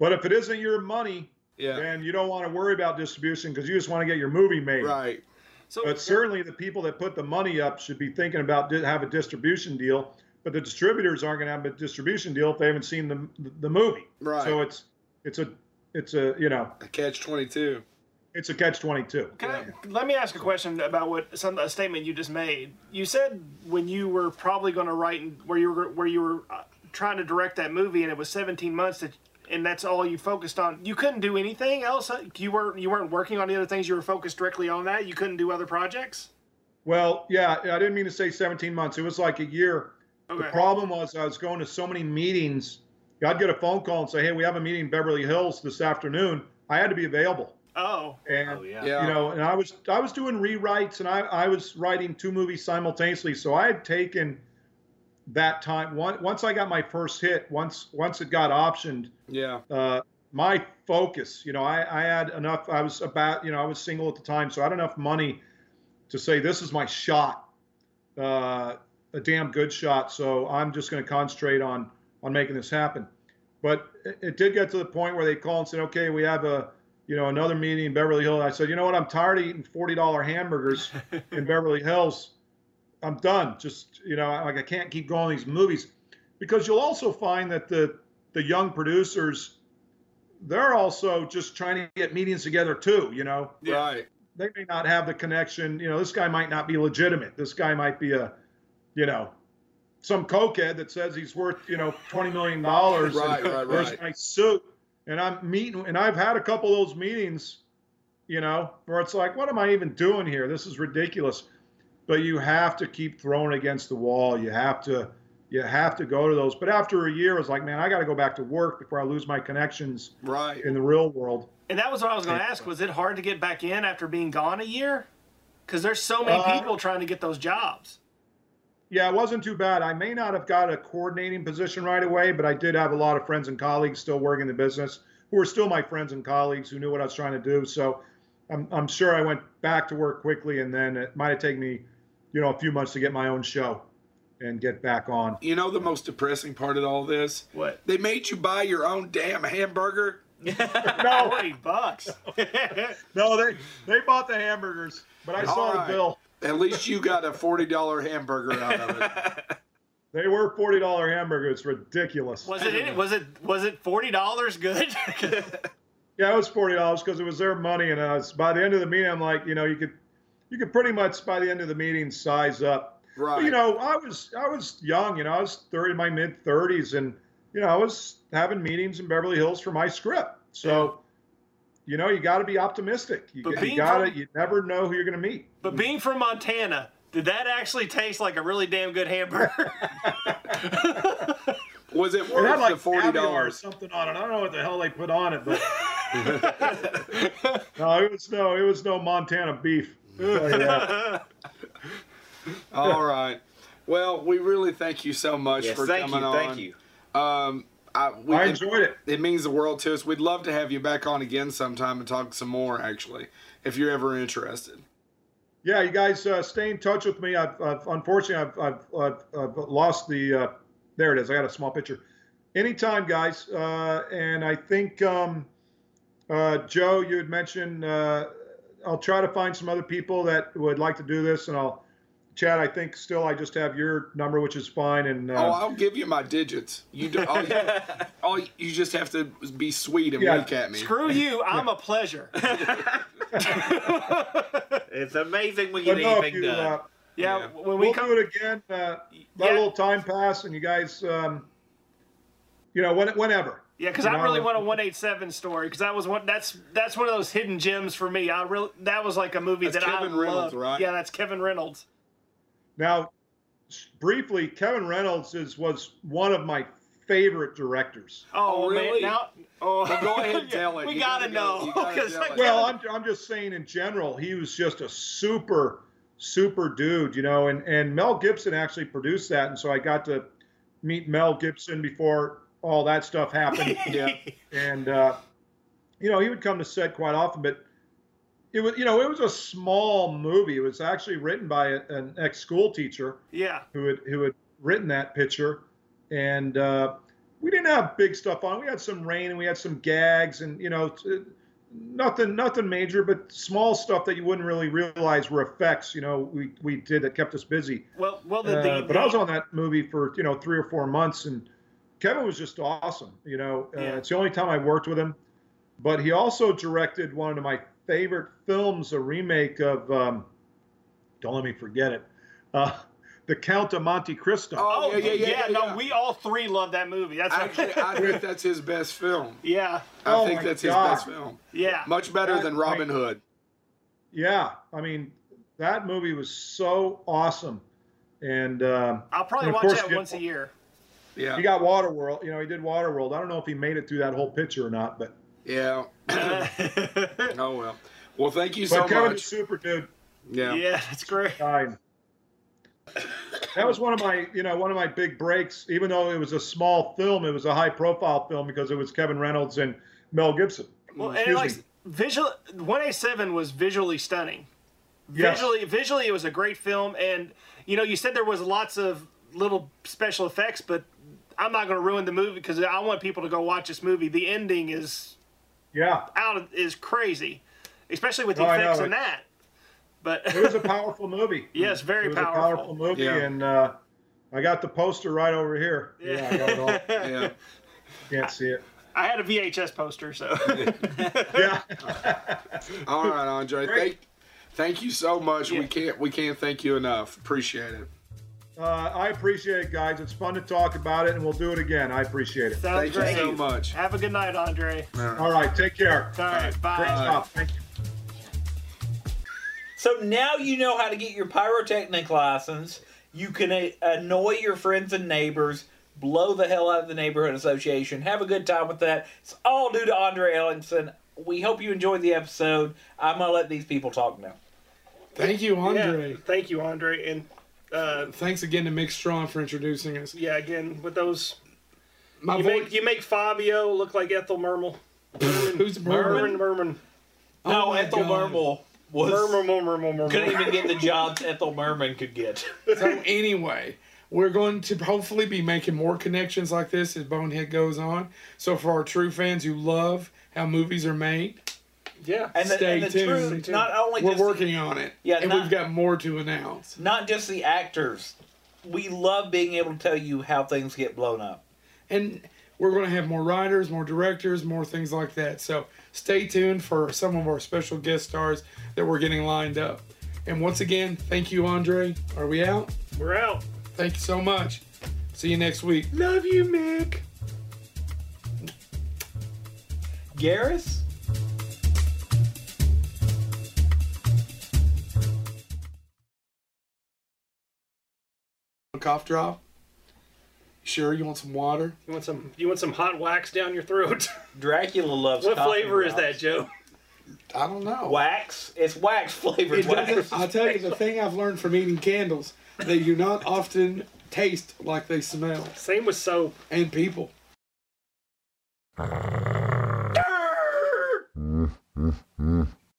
But if it isn't your money, Yeah. then you don't want to worry about distribution because you just want to get your movie made. Right. So But certainly the people that put the money up should be thinking about di- have a distribution deal. But the distributors aren't going to have a distribution deal if they haven't seen the the movie. Right. So it's it's a it's a you know A catch 22. it's a catch twenty two. Can I, let me ask a question about what some a statement you just made. You said when you were probably going to write and where you were where you were uh, trying to direct that movie, and it was 17 months that, and that's all you focused on. You couldn't do anything else. You weren't you weren't working on the other things. You were focused directly on that. You couldn't do other projects. Well, yeah, I didn't mean to say seventeen months. It was like a year. The problem was I was going to so many meetings. I'd get a phone call and say, "Hey, we have a meeting in Beverly Hills this afternoon." I had to be available. Oh. And Oh yeah. Yeah. you know, and I was I was doing rewrites and I, I was writing two movies simultaneously. So I had taken that time. Once I got my first hit, once once it got optioned, Yeah. uh, my focus, you know, I, I had enough. I was about, you know, I was single at the time, so I had enough money to say this is my shot, uh, a damn good shot. So I'm just going to concentrate on on making this happen. But it, it did get to the point where they called and said, "Okay, we have a you know another meeting in Beverly Hills." I said, "You know what? I'm tired of eating forty dollar hamburgers in Beverly Hills. I'm done. Just you know, like I can't keep going these movies because you'll also find that the the young producers." They're also just trying to get meetings together too, you know Right. they may not have the connection. You know, this guy might not be legitimate. This guy might be a, you know, some cokehead that says he's worth, you know, twenty million dollars. Right, right, There's right. my suit, and I'm meeting, and I've had a couple of those meetings, you know, where it's like, what am I even doing here? This is ridiculous. But you have to keep throwing against the wall. You have to, you have to go to those. But after a year, it's like, man, I got to go back to work before I lose my connections Right. in the real world. And that was what I was going to ask. Was it hard to get back in after being gone a year? Because there's so many Uh, people trying to get those jobs. Yeah, it wasn't too bad. I may not have got a coordinating position right away, but I did have a lot of friends and colleagues still working in the business who were still my friends and colleagues who knew what I was trying to do. So I'm, I'm sure I went back to work quickly, and then it might have taken me, you know, a few months to get my own show and get back on. You know the most depressing part of all this? What? They made you buy your own damn hamburger. No, forty bucks. No, they they bought the hamburgers, but I saw All the bill. At least you got a forty dollar hamburger out of it. They were forty dollar hamburgers. Ridiculous. was it? Was it? Was it forty dollars good? Yeah, it was forty dollars because it was their money, and I was, by the end of the meeting, I'm like, you know, you could, you could pretty much by the end of the meeting size up. Right. But, you know, I was I was young, you know, I was thirty, my mid thirties, and you know, I was having meetings in Beverly Hills for my script. So, you know, you got to be optimistic. You, you got to, you never know who you're going to meet. but being from Montana, did that actually taste like a really damn good hamburger? Was it It worth like the forty or dollars? something on it. I don't know what the hell they put on it, but no, it was no, it was no Montana beef. I'll tell you that. All right. Well, we really thank you so much Yes, for thank coming you, on. thank you. Um, I, we, I enjoyed it. It means the world to us. We'd love to have you back on again sometime and talk some more. Actually, if you're ever interested. Yeah, you guys uh, stay in touch with me. I've, I've unfortunately I've, I've, I've, I've lost the. Uh, there it is. I got a small picture. Anytime, guys. Uh, and I think um, uh, Joe, you had mentioned. I'll try to find some other people that would like to do this, and I'll. Chad, I think still I just have your number, which is fine. And uh, oh, I'll give you my digits. You do. All you, all you just have to be sweet and Yeah. wink at me. Screw you! I'm a pleasure. It's amazing we but get no, anything you, done. uh, Yeah, Yeah. when we we'll come, do it again. Uh, let Yeah. a little time pass, and you guys, um, you know, when, whenever. Yeah, because I really want a one eight seven story because that was one that's that's one of those hidden gems for me. I really that was like a movie That's that I Kevin Reynolds, loved. right? Yeah, that's Kevin Reynolds. Now, briefly, Kevin Reynolds is was one of my favorite directors. Oh, Oh, really? man, now oh, Well, go ahead and tell it. We You gotta, gotta know gotta 'cause tell like, it. Well, I'm, I'm just saying in general, he was just a super, super dude, you know. And, and Mel Gibson actually produced that, and so I got to meet Mel Gibson before all that stuff happened. Yeah. and uh, you know he would come to set quite often but it was you know it was a small movie. It was actually written by a, an ex-school teacher yeah, who had who had written that picture. And uh, we didn't have big stuff on. We had some rain and we had some gags and you know t- nothing nothing major but small stuff that you wouldn't really realize were effects you know we we did that kept us busy. Well, well, the, the, uh, but I was on that movie for you know three or four months, and Kevin was just awesome. You know, uh, Yeah. it's the only time I worked with him. But he also directed one of my favorite films, a remake of. Um, don't let me forget it. Uh, the Count of Monte Cristo. Oh, Oh yeah, yeah, yeah, no, yeah. we all three love that movie. That's Actually, I think that's his best film. yeah, I Oh think that's God. his best film. yeah. Much better That- than Robin Hood. Yeah, I mean, that movie was so awesome, and um, I'll probably And watch course, that you- once a year. Yeah. he got Waterworld. You know, he did Waterworld. I don't know if he made it through that whole picture or not, but Yeah. oh well. Well, thank you but so Kevin's a much. super dude. Yeah. yeah, that's great. time. That was one of my, you know, one of my big breaks. Even though it was a small film, it was a high-profile film because it was Kevin Reynolds and Mel Gibson. Well, and like me. visual, one eight seven was visually stunning. Yes. Visually, visually, it was a great film, and you know, you said there was lots of little special effects, but I'm not going to ruin the movie because I want people to go watch this movie. The ending is Yeah, out of, is crazy, especially with the I effects know. in that. But it was a powerful movie. Yes, very it was powerful. a powerful movie, Yeah. and uh, I got the poster right over here. Yeah, I got it all. Yeah. Can't see it. I had a VHS poster, so Yeah. All right, Andre. Great. Thank, thank you so much. Yeah. We can't we can't thank you enough. Appreciate it. Uh, I appreciate it, guys. It's fun to talk about it, and we'll do it again. I appreciate it. sounds Thank you so much. Have a good night, Andre. All right, take care. All right, bye. Great stuff. Thank you. So now you know how to get your pyrotechnic license. You can uh, annoy your friends and neighbors, blow the hell out of the neighborhood association, have a good time with that. It's all due to Andre Ellingson. We hope you enjoyed the episode. I'm gonna let these people talk now. Thank you, Andre. Yeah, thank you, Andre, and uh, Thanks again to Mick Strong for introducing us. yeah, again with those, My you voice. make you make Fabio look like Ethel Merman. Who's Merman, Merman? Merman, Oh no, Ethel God. Mermal was Merman, Merman, Merman. couldn't even get the jobs Ethel Merman could get. So anyway, we're going to hopefully be making more connections like this as Bonehead goes on. So for our true fans who love how movies are made, Yeah, And the, Stay and the tuned. truth, not only we're just the- working on it. Yeah, and not- we've got more to announce. not just the actors. We love being able to tell you how things get blown up. And we're going to have more writers, more directors, more things like that. So stay tuned for some of our special guest stars that we're getting lined up. And once again, thank you, Andre. Are we out? we're out. Thank you so much. See you next week. Love you, Mick. Garrus? cough drop? Sure, you want some water? You want some? You want some hot wax down your throat? Dracula loves. what flavor drops. is that, Joe? I don't know. Wax. It's wax flavored. It wax. I tell you the thing I've learned from eating candles: they do not often taste like they smell. Same with soap and people. Mm, mm, mm.